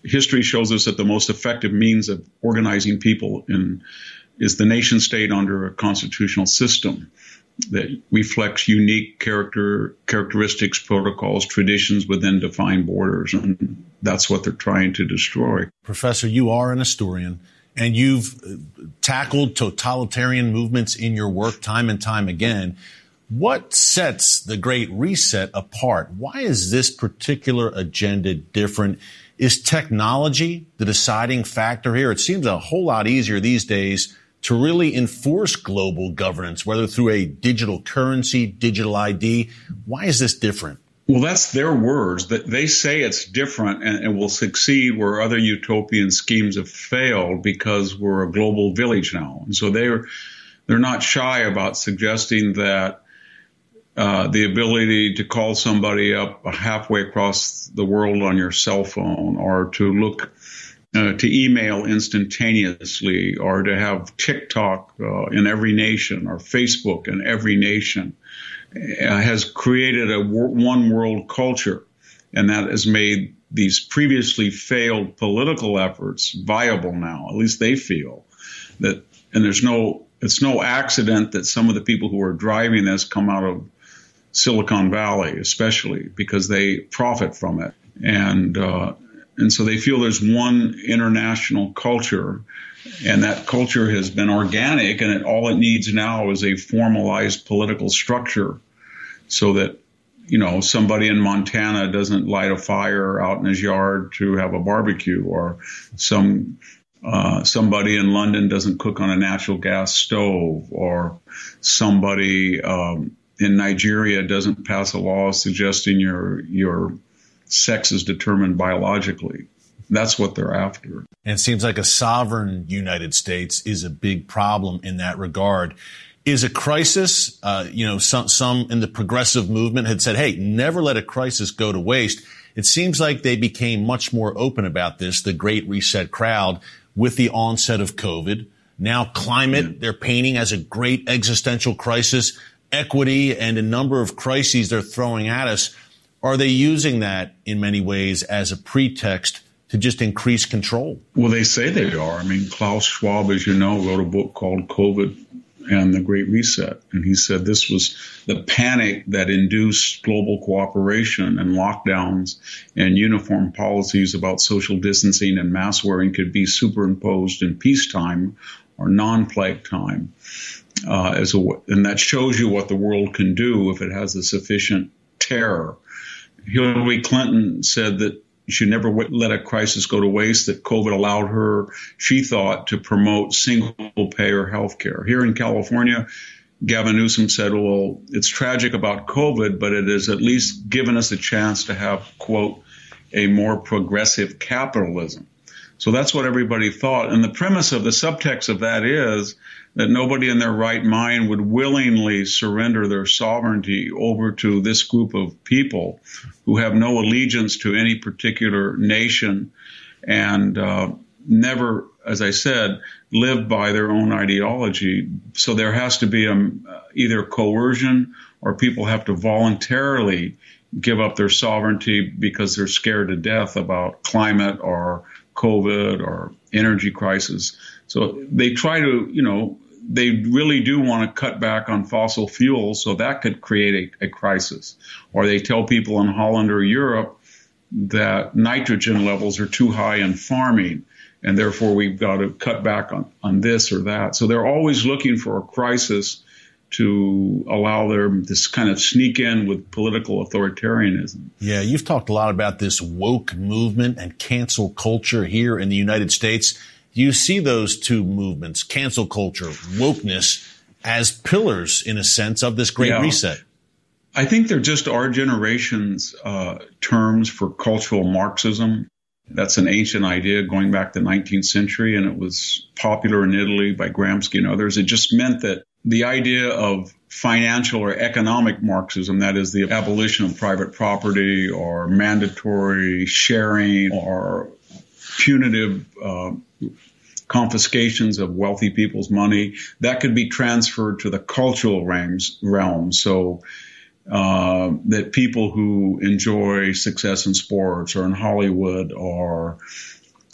history shows us that the most effective means of organizing people in, is the nation state under a constitutional system that reflects unique character characteristics, protocols, traditions within defined borders, and that's what they're trying to destroy. Professor, you are an historian. And you've uh, tackled totalitarian movements in your work time and time again. What sets the Great Reset apart? Why is this particular agenda different? Is technology the deciding factor here? It seems a whole lot easier these days to really enforce global governance, whether through a digital currency, digital ID. Why is this different? Well, that's their words. That they say it's different and, and will succeed where other utopian schemes have failed because we're a global village now. And so they're they're not shy about suggesting that uh, the ability to call somebody up halfway across the world on your cell phone or to look uh, to email instantaneously or to have TikTok uh, in every nation or Facebook in every nation uh, has created a one world culture. And that has made these previously failed political efforts viable now. At least they feel that, and there's no, it's no accident that some of the people who are driving this come out of Silicon Valley, especially because they profit from it, and uh, and so they feel there's one international culture, and that culture has been organic, and it, all it needs now is a formalized political structure, so that you know somebody in Montana doesn't light a fire out in his yard to have a barbecue, or some uh, somebody in London doesn't cook on a natural gas stove, or somebody um, in Nigeria doesn't pass a law suggesting your your sex is determined biologically. That's what they're after. And it seems like a sovereign United States is a big problem in that regard. Is a crisis, uh, you know, some, some in the progressive movement had said, hey, never let a crisis go to waste. It seems like they became much more open about this, the great reset crowd, with the onset of COVID Now climate, they're painting as a great existential crisis, equity and a number of crises they're throwing at us. Are they using that in many ways as a pretext to just increase control? Well, they say they are. I mean, Klaus Schwab, as you know, wrote a book called COVID and the Great Reset. And he said this was the panic that induced global cooperation and lockdowns and uniform policies about social distancing and mask wearing could be superimposed in peacetime or non plague time. Uh, as a, and that shows you what the world can do if it has a sufficient terror. Hillary Clinton said that she never let a crisis go to waste, that COVID allowed her, she thought, to promote single payer health care. Here in California, Gavin Newsom said, well, it's tragic about COVID, but it has at least given us a chance to have, quote, a more progressive capitalism. So that's what everybody thought. And the premise of the subtext of that is that nobody in their right mind would willingly surrender their sovereignty over to this group of people who have no allegiance to any particular nation and uh, never, as I said, live by their own ideology. So there has to be a, um, either coercion or people have to voluntarily give up their sovereignty because they're scared to death about climate or COVID or energy crisis. So they try to, you know, they really do want to cut back on fossil fuels, so that could create a, a crisis. Or they tell people in Holland or Europe that nitrogen levels are too high in farming, and therefore we've got to cut back on, on this or that. So they're always looking for a crisis to allow them to kind of sneak in with political authoritarianism. Yeah, you've talked a lot about this woke movement and cancel culture here in the United States. Do you see those two movements, cancel culture, wokeness, as pillars, in a sense, of this great yeah. reset? I think they're just our generation's uh, terms for cultural Marxism. That's an ancient idea going back to the 19th century, and it was popular in Italy by Gramsci and others. It just meant that the idea of financial or economic Marxism, that is the abolition of private property or mandatory sharing or punitive uh, confiscations of wealthy people's money, that could be transferred to the cultural realms, realm. So uh, that people who enjoy success in sports or in Hollywood or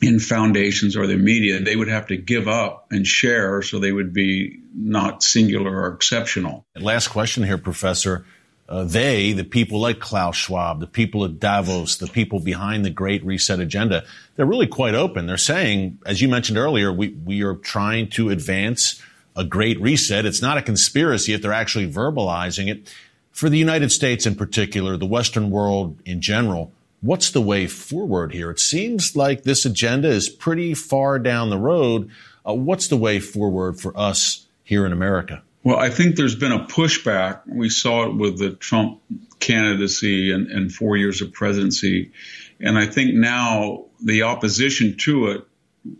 in foundations or the media, they would have to give up and share so they would be not singular or exceptional. Last question here, Professor uh, they, the people like Klaus Schwab, the people at Davos, the people behind the Great Reset agenda, they're really quite open. They're saying, as you mentioned earlier, we, we are trying to advance a Great Reset. It's not a conspiracy if they're actually verbalizing it. For the United States in particular, the Western world in general, what's the way forward here? It seems like this agenda is pretty far down the road. Uh, what's the way forward for us here in America? Well, I think there's been a pushback. We saw it with the Trump candidacy and, and four years of presidency. And I think now the opposition to it,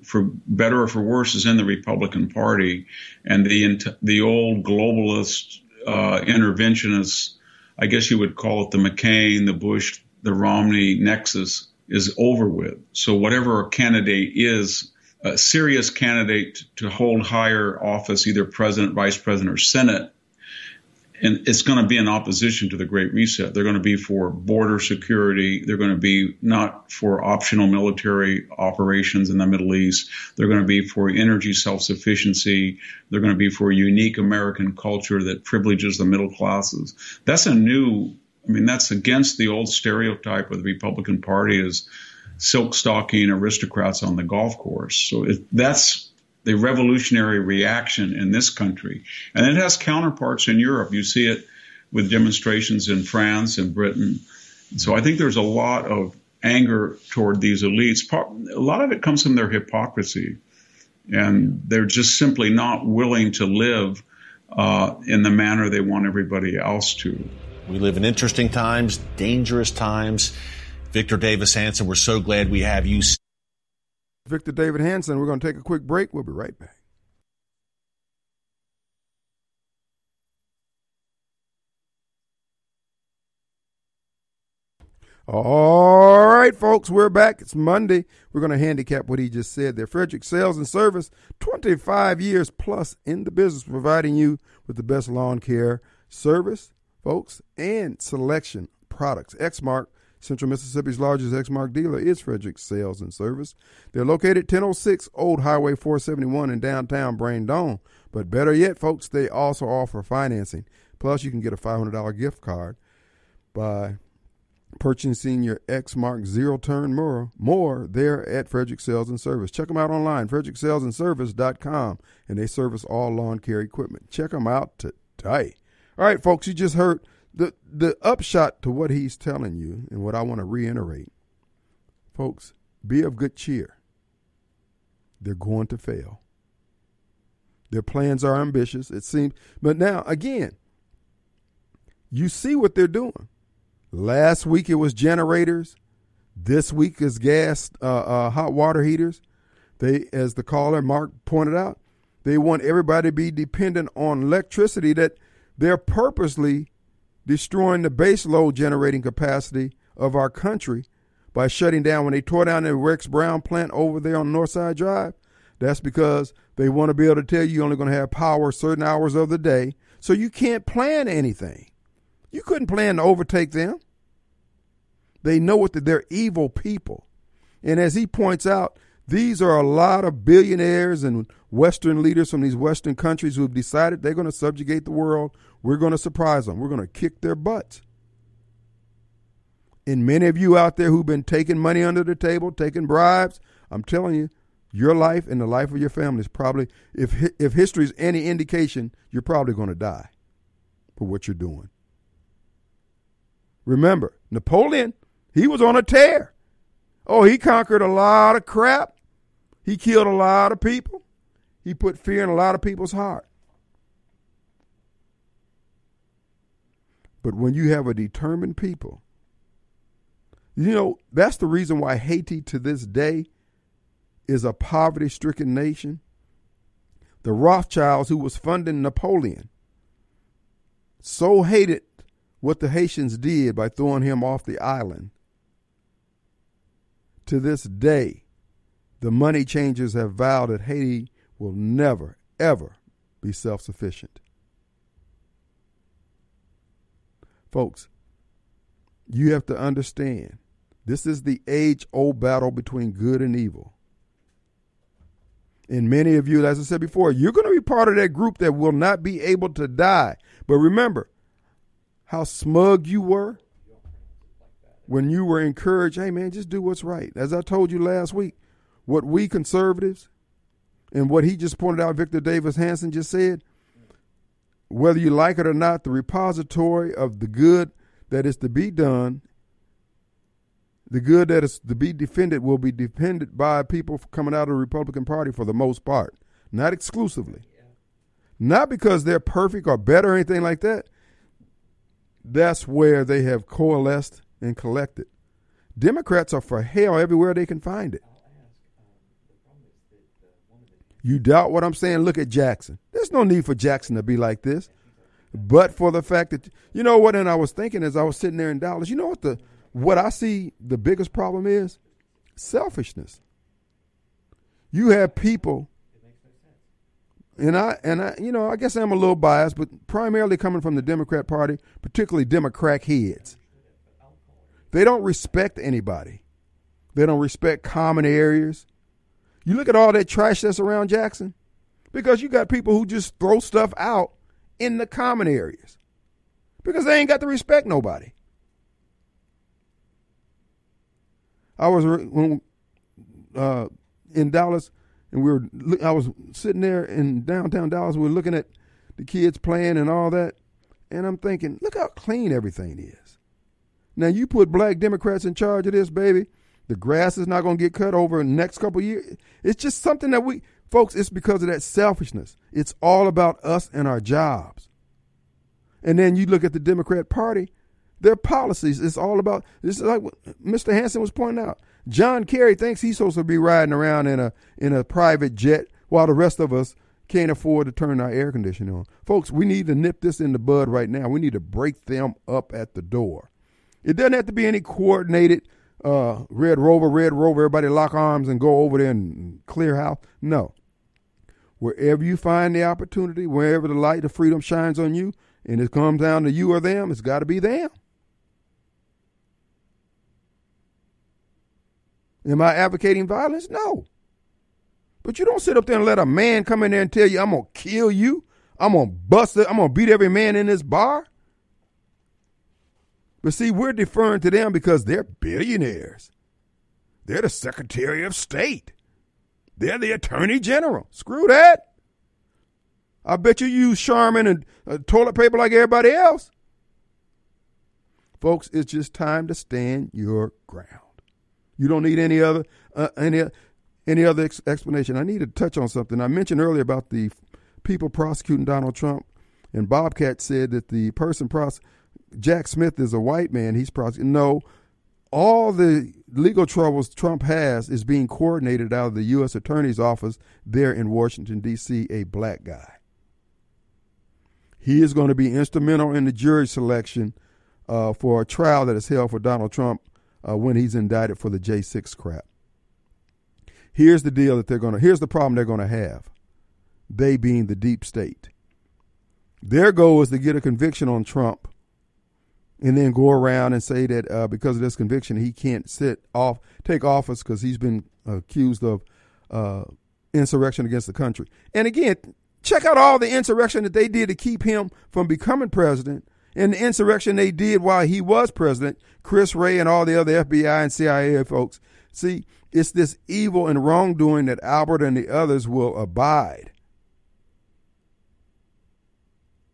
for better or for worse, is in the Republican Party. And the, the old globalist, uh, interventionists, I guess you would call it the McCain, the Bush, the Romney nexus is over with. So whatever a candidate is, a serious candidate to hold higher office, either president, vice president, or senate, and it's going to be in opposition to the Great Reset. They're going to be for border security. They're going to be not for optional military operations in the Middle East. They're going to be for energy self-sufficiency. They're going to be for a unique American culture that privileges the middle classes. That's a new, I mean, that's against the old stereotype of the Republican Party as silk stocking aristocrats on the golf course. So it, that's the revolutionary reaction in this country. And it has counterparts in Europe. You see it with demonstrations in France and Britain. So I think there's a lot of anger toward these elites. A lot of it comes from their hypocrisy. And they're just simply not willing to live uh, in the manner they want everybody else to. We live in interesting times, dangerous times. Victor Davis Hanson, we're so glad we have you. Victor David Hanson, we're going to take a quick break. We'll be right back. All right. folks, we're back. It's Monday. We're going to handicap what he just said there. Frederick Sales and Service, 25 years plus in the business, providing you with the best lawn care service, folks, and selection products. Exmark, Central Mississippi's largest Exmark dealer, is Frederick Sales and Service. They're located 1006 Old Highway 471 in downtown Brandon. But better yet, folks, they also offer financing. Plus, you can get a $500 gift card by purchasing your Exmark zero turn more more there at Frederick Sales and Service. Check them out online, fredericksalesandservice.com, and they service all lawn care equipment. Check them out today. All right, folks, you just heard the the upshot to what he's telling you and what I want to reiterate. Folks, be of good cheer. They're going to fail. Their plans are ambitious, it seems. But now, again, you see what they're doing. Last week it was generators. This week is gas, uh, uh, hot water heaters. They, as the caller Mark pointed out, they want everybody to be dependent on electricity that they're purposely destroying the base load generating capacity of our country by shutting down. When they tore down the Rex Brown plant over there on Northside Drive, that's because they want to be able to tell you you're only going to have power certain hours of the day, so you can't plan anything. You couldn't plan to overtake them. They know what they're evil people. And as he points out, these are a lot of billionaires and Western leaders from these Western countries who have decided they're going to subjugate the world. We're going to surprise them. We're going to kick their butts. And many of you out there who've been taking money under the table, taking bribes, I'm telling you, your life and the life of your family is probably, if, if history is any indication, you're probably going to die for what you're doing. Remember, Napoleon, he was on a tear. Oh, he conquered a lot of crap. He killed a lot of people. He put fear in a lot of people's heart. But when you have a determined people, you know, that's the reason why Haiti to this day is a poverty stricken nation. The Rothschilds, who was funding Napoleon, so hated what the Haitians did by throwing him off the island. To this day, the money changers have vowed that Haiti will never, ever be self sufficient. Folks, you have to understand this is the age old battle between good and evil. And many of you, as I said before, you're going to be part of that group that will not be able to die. But remember, how smug you were when you were encouraged, hey man, just do what's right. As I told you last week, what we conservatives and what he just pointed out, Victor Davis Hanson just said, whether you like it or not, the repository of the good that is to be done, the good that is to be defended will be defended by people coming out of the Republican Party for the most part, not exclusively. Not because they're perfect or better or anything like that that's where they have coalesced and collected. Democrats are for hell everywhere they can find it. You doubt what I'm saying? Look at Jackson. There's no need for Jackson to be like this. But for the fact that you know what, and I was thinking as I was sitting there in Dallas, you know what the what I see the biggest problem is? Selfishness. You have people and I and I you know I guess I'm a little biased, but primarily coming from the Democrat Party, particularly Democrat heads. They don't respect anybody. They don't respect common areas. You look at all that trash that's around Jackson, because you got people who just throw stuff out in the common areas because they ain't got to respect nobody. I was when uh, in Dallas and we were I was sitting there in downtown Dallas. We were looking at the kids playing and all that, and I'm thinking, look how clean everything is. Now you put black Democrats in charge of this, baby. The grass is not going to get cut over the next couple years. It's just something that we, folks. It's because of that selfishness. It's all about us and our jobs. And then you look at the Democrat Party, their policies. It's all about. This is like what Mr. Hanson was pointing out. John Kerry thinks he's supposed to be riding around in a in a private jet while the rest of us can't afford to turn our air conditioning on. Folks, we need to nip this in the bud right now. We need to break them up at the door. It doesn't have to be any coordinated uh, Red Rover, Red Rover, everybody lock arms and go over there and clear house. No. Wherever you find the opportunity, wherever the light of freedom shines on you, and it comes down to you or them, it's got to be them. Am I advocating violence? No. But you don't sit up there and let a man come in there and tell you, I'm going to kill you. I'm going to bust it. I'm going to beat every man in this bar. But see, we're deferring to them because they're billionaires. They're the Secretary of State. They're the Attorney General. Screw that. I bet you use Charmin and uh, toilet paper like everybody else. Folks, it's just time to stand your ground. You don't need any other uh, any any other ex- explanation. I need to touch on something. I mentioned earlier about the people prosecuting Donald Trump, and Bobcat said that the person pros Jack Smith is a white man. He's prosecuting. No, all the legal troubles Trump has is being coordinated out of the U.S. Attorney's Office there in Washington, D.C., a black guy. He is going to be instrumental in the jury selection uh, for a trial that is held for Donald Trump uh, when he's indicted for the J6 crap. Here's the deal that they're going to, here's the problem they're going to have. They being the deep state. Their goal is to get a conviction on Trump and then go around and say that uh, because of this conviction he can't sit off take office because he's been accused of uh, insurrection against the country. And again check out all the insurrection that they did to keep him from becoming president and the insurrection they did while he was president chris wray and all the other fbi and cia folks. See it's this evil and wrongdoing that albert and the others will abide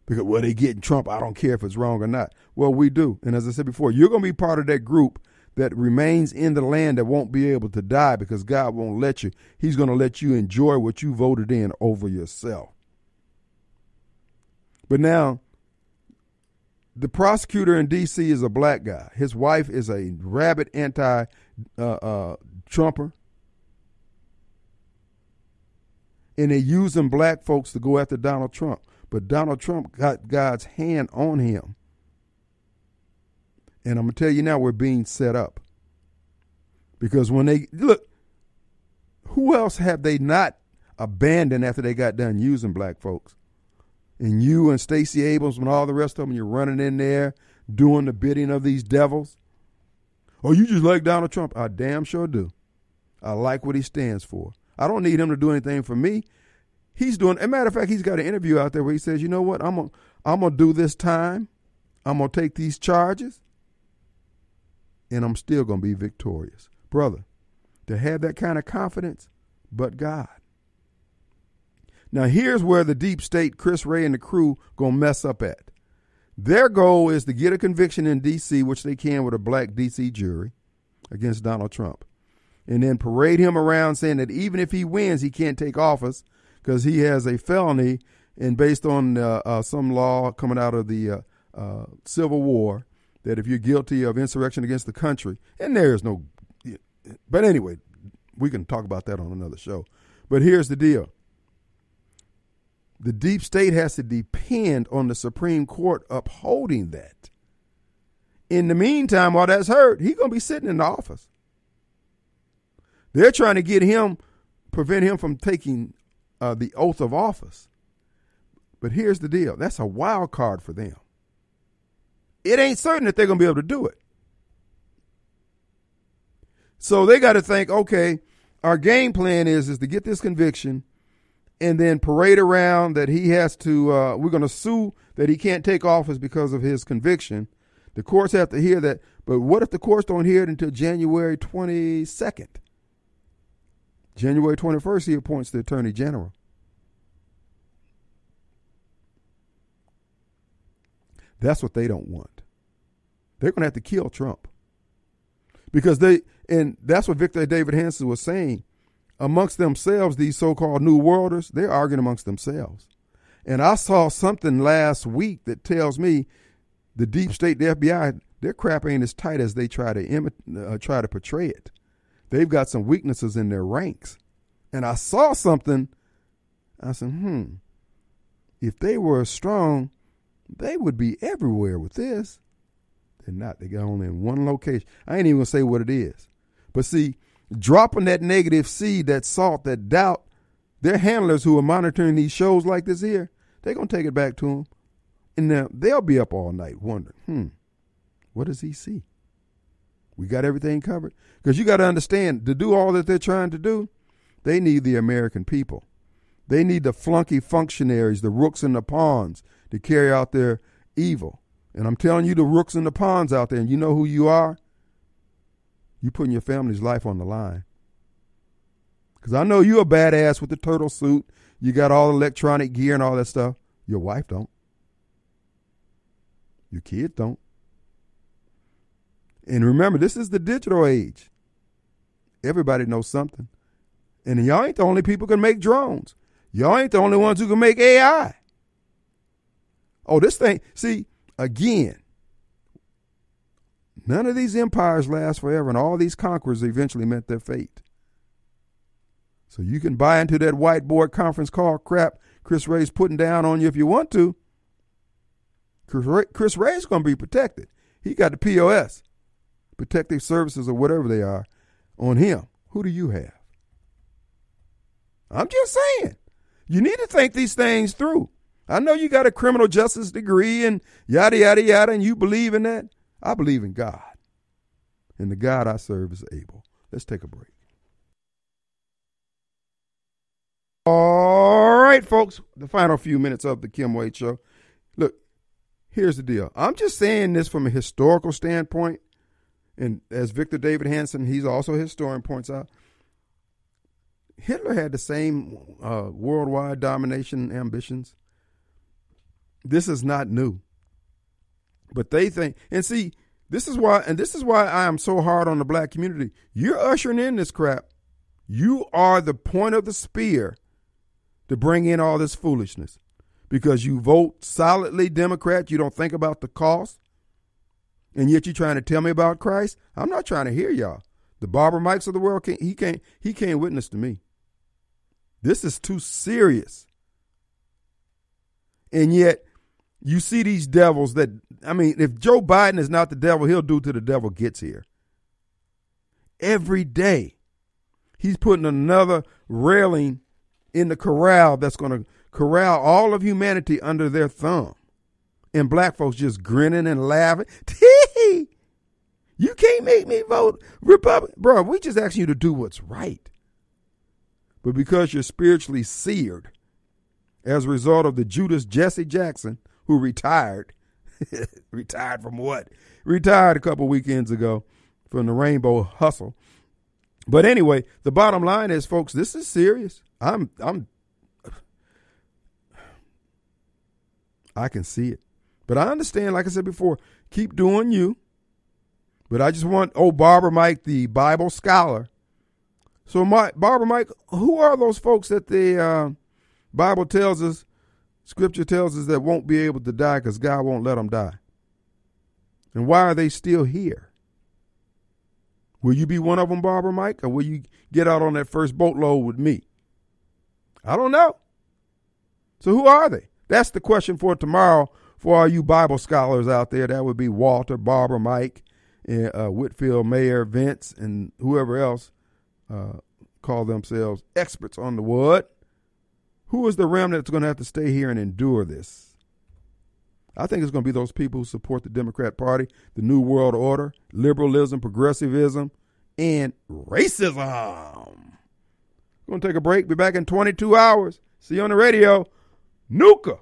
because well they getting Trump. I don't care if it's wrong or not. Well, we do, and as I said before, you're going to be part of that group that remains in the land that won't be able to die because God won't let you. He's going to let you enjoy what you voted in over yourself. But now, the prosecutor in D.C. is a black guy. His wife is a rabid anti uh, uh, Trumper. And they're using black folks to go after Donald Trump. But Donald Trump got God's hand on him. And I'm going to tell you now, we're being set up. Because when they look, who else have they not abandoned after they got done using black folks? And you and Stacey Abrams and all the rest of them, you're running in there doing the bidding of these devils. Oh, you just like Donald Trump? I damn sure do. I like what he stands for. I don't need him to do anything for me. He's doing. a matter of fact, he's got an interview out there where he says, "You know what? I'm gonna I'm gonna do this time. I'm gonna take these charges, and I'm still gonna be victorious, brother." To have that kind of confidence, but God. Now here's where the deep state, Chris Wray and the crew, gonna mess up at. Their goal is to get a conviction in D.C., which they can with a black D.C. jury against Donald Trump, and then parade him around saying that even if he wins, he can't take office because he has a felony, and based on uh, uh, some law coming out of the uh, uh, Civil War, that if you're guilty of insurrection against the country, and there is no, but anyway, we can talk about that on another show. But here's the deal. The deep state has to depend on the Supreme Court upholding that. In the meantime, while that's heard, he's going to be sitting in the office. They're trying to get him, prevent him from taking uh, the oath of office. But here's the deal that's a wild card for them. It ain't certain that they're going to be able to do it. So they got to think, okay, our game plan is is to get this conviction and then parade around that he has to uh, we're going to sue that he can't take office because of his conviction. The courts have to hear that, but what if the courts don't hear it until January 22nd? January 21st, he appoints the Attorney General. That's what they don't want. They're going to have to kill Trump. Because they, and that's what Victor David Hanson was saying. Amongst themselves, these so called New Worlders, they're arguing amongst themselves. And I saw something last week that tells me the deep state, the FBI, their crap ain't as tight as they try to uh, try to portray it they've got some weaknesses in their ranks. And I saw something. I said, hmm, if they were strong, they would be everywhere with this. They're not. They got only in one location. I ain't even gonna say what it is. But see, dropping that negative seed, that salt, that doubt, their handlers who are monitoring these shows like this here, they're gonna take it back to them, and now they'll be up all night wondering, hmm, what does he see? We got everything covered because you got to understand to do all that they're trying to do, they need the American people. They need the flunky functionaries, the rooks and the pawns, to carry out their evil. And I'm telling you, the rooks and the pawns out there, and you know who you are? You putting your family's life on the line. Because I know you're a badass with the turtle suit. You got all electronic gear and all that stuff. Your wife don't. Your kids don't. And remember, this is the digital age. Everybody knows something. And y'all ain't the only people can make drones. Y'all ain't the only ones who can make AI. Oh, this thing, see, again, none of these empires last forever, and all these conquerors eventually met their fate. So you can buy into that whiteboard conference call crap Chris Wray's putting down on you if you want to. Chris, Ray, Chris Wray's going to be protected. He got the POS, protective services or whatever they are, on him. Who do you have? I'm just saying. You need to think these things through. I know you got a criminal justice degree and yada, yada, yada, and you believe in that. I believe in God. And the God I serve is able. Let's take a break. All right, folks, the final few minutes of the Kim Wade Show. Look, here's the deal. I'm just saying this from a historical standpoint. And as Victor David Hanson, he's also a historian, points out, Hitler had the same uh, worldwide domination ambitions. This is not new. But they think, and see, this is why, and this is why I am so hard on the black community. You're ushering in this crap. You are the point of the spear to bring in all this foolishness because you vote solidly Democrat. You don't think about the cost. And yet you're trying to tell me about Christ? I'm not trying to hear y'all. The Barbara Mikes of the world can't he can't he can't witness to me. This is too serious. And yet you see these devils that I mean, if Joe Biden is not the devil, he'll do till the devil gets here. Every day, he's putting another railing in the corral that's going to corral all of humanity under their thumb. And black folks just grinning and laughing. You can't make me vote Republican. Bro, we just asking you to do what's right. But because you're spiritually seared as a result of the Judas Jesse Jackson, who retired, retired from what? Retired a couple weekends ago from the Rainbow Hustle. But anyway, the bottom line is, folks, this is serious. I'm, I'm, I can see it. But I understand, like I said before, keep doing you. But I just want, oh, Barbara Mike, the Bible scholar. So, my, Barbara Mike, who are those folks that the uh, Bible tells us, Scripture tells us that won't be able to die because God won't let them die? And why are they still here? Will you be one of them, Barbara Mike, or will you get out on that first boatload with me? I don't know. So who are they? That's the question for tomorrow for all you Bible scholars out there. That would be Walter, Barbara, Mike, uh, Whitfield, Mayor, Vince, and whoever else uh, call themselves experts on the word. Who is the remnant that's going to have to stay here and endure this? I think it's going to be those people who support the Democrat Party, the New World Order, liberalism, progressivism, and racism. We're going to take a break. Be back in 22 hours. See you on the radio. Nuka.